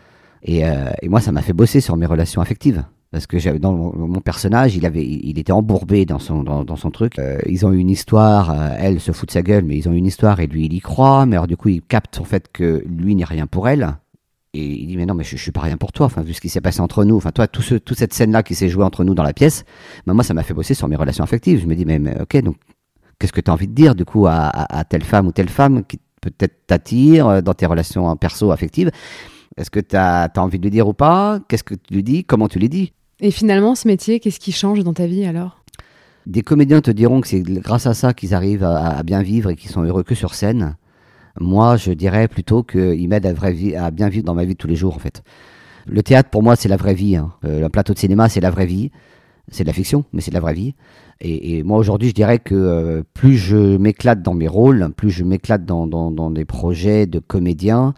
et, et moi ça m'a fait bosser sur mes relations affectives parce que dans mon, personnage, il avait, il était embourbé dans son dans, son truc. Euh, ils ont une histoire, euh, elle se fout de sa gueule, mais ils ont une histoire et lui il y croit. Mais alors du coup, il capte en fait que lui n'est rien pour elle. Et il dit mais non mais je, je suis pas rien pour toi. Enfin vu ce qui s'est passé entre nous. Enfin toi tout ce, toute cette scène là qui s'est jouée entre nous dans la pièce. Bah, moi ça m'a fait bosser sur mes relations affectives. Je me dis mais, ok donc qu'est-ce que tu as envie de dire du coup à, telle femme ou telle femme qui peut-être t'attire euh, dans tes relations perso affectives? Est-ce que tu as, as, envie de lui dire ou pas? Qu'est-ce que tu lui dis? Comment tu lui dis? Et finalement, ce métier, qu'est-ce qui change dans ta vie alors? Des comédiens te diront que c'est grâce à ça qu'ils arrivent à, bien vivre et qu'ils sont heureux que sur scène. Moi, je dirais plutôt qu'ils m'aident à, à, bien vivre dans ma vie de tous les jours, en fait. Le théâtre, pour moi, c'est la vraie vie. Hein. Euh, le plateau de cinéma, c'est la vraie vie. C'est de la fiction, mais c'est de la vraie vie. Et, moi, aujourd'hui, je dirais que euh, plus je m'éclate dans mes rôles, plus je m'éclate dans, dans, des projets de comédiens,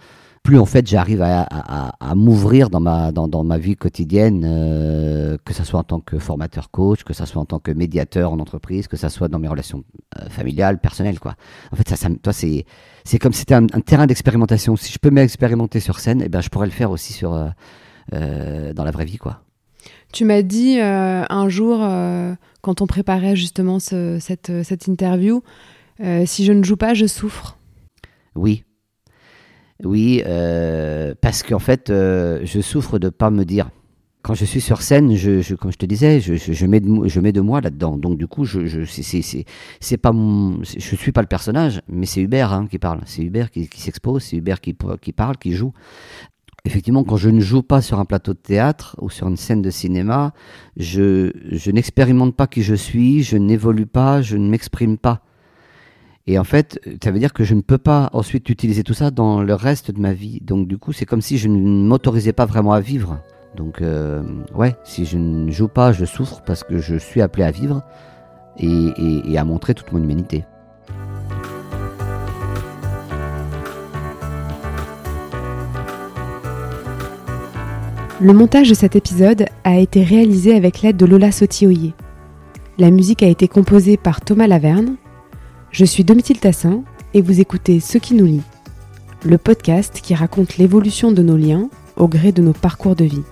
plus en fait j'arrive à, m'ouvrir dans ma, dans, ma vie quotidienne, euh, que ce soit en tant que formateur coach, que ce soit en tant que médiateur en entreprise, que ce soit dans mes relations euh, familiales, personnelles. Quoi. En fait, ça, ça toi, c'est, c'est comme si c'était un, terrain d'expérimentation. Si je peux m'expérimenter sur scène, eh ben, je pourrais le faire aussi sur, euh, dans la vraie vie. Quoi. Tu m'as dit un jour, quand on préparait justement cette, cette interview, si je ne joue pas, je souffre. Oui, oui, euh, parce qu'en fait, euh, je souffre de pas me dire. Quand je suis sur scène, je, comme je te disais, je, mets, de, moi là-dedans. Donc du coup, je, je c'est pas suis pas le personnage, mais c'est Hubert hein, qui parle. C'est Hubert qui, s'expose, c'est Hubert qui, qui parle, qui joue. Effectivement, quand je ne joue pas sur un plateau de théâtre ou sur une scène de cinéma, je, je n'expérimente pas qui je suis, je n'évolue pas, je ne m'exprime pas. Et en fait, ça veut dire que je ne peux pas ensuite utiliser tout ça dans le reste de ma vie. Donc du coup, c'est comme si je ne m'autorisais pas vraiment à vivre. Donc euh, ouais, si je ne joue pas, je souffre parce que je suis appelé à vivre et, à montrer toute mon humanité. Le montage de cet épisode a été réalisé avec l'aide de Lola Sotioyer. La musique a été composée par Thomas Laverne je suis Domitil Tassin et vous écoutez Ce qui nous lie, le podcast qui raconte l'évolution de nos liens au gré de nos parcours de vie.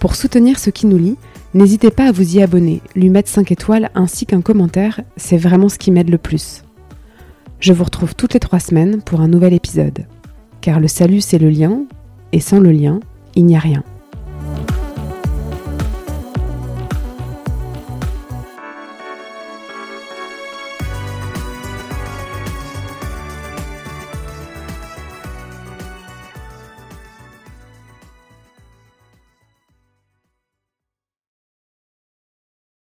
Pour soutenir Ce qui nous lie, n'hésitez pas à vous y abonner, lui mettre 5 étoiles ainsi qu'un commentaire, c'est vraiment ce qui m'aide le plus. Je vous retrouve toutes les 3 semaines pour un nouvel épisode, car le salut c'est le lien, et sans le lien, il n'y a rien.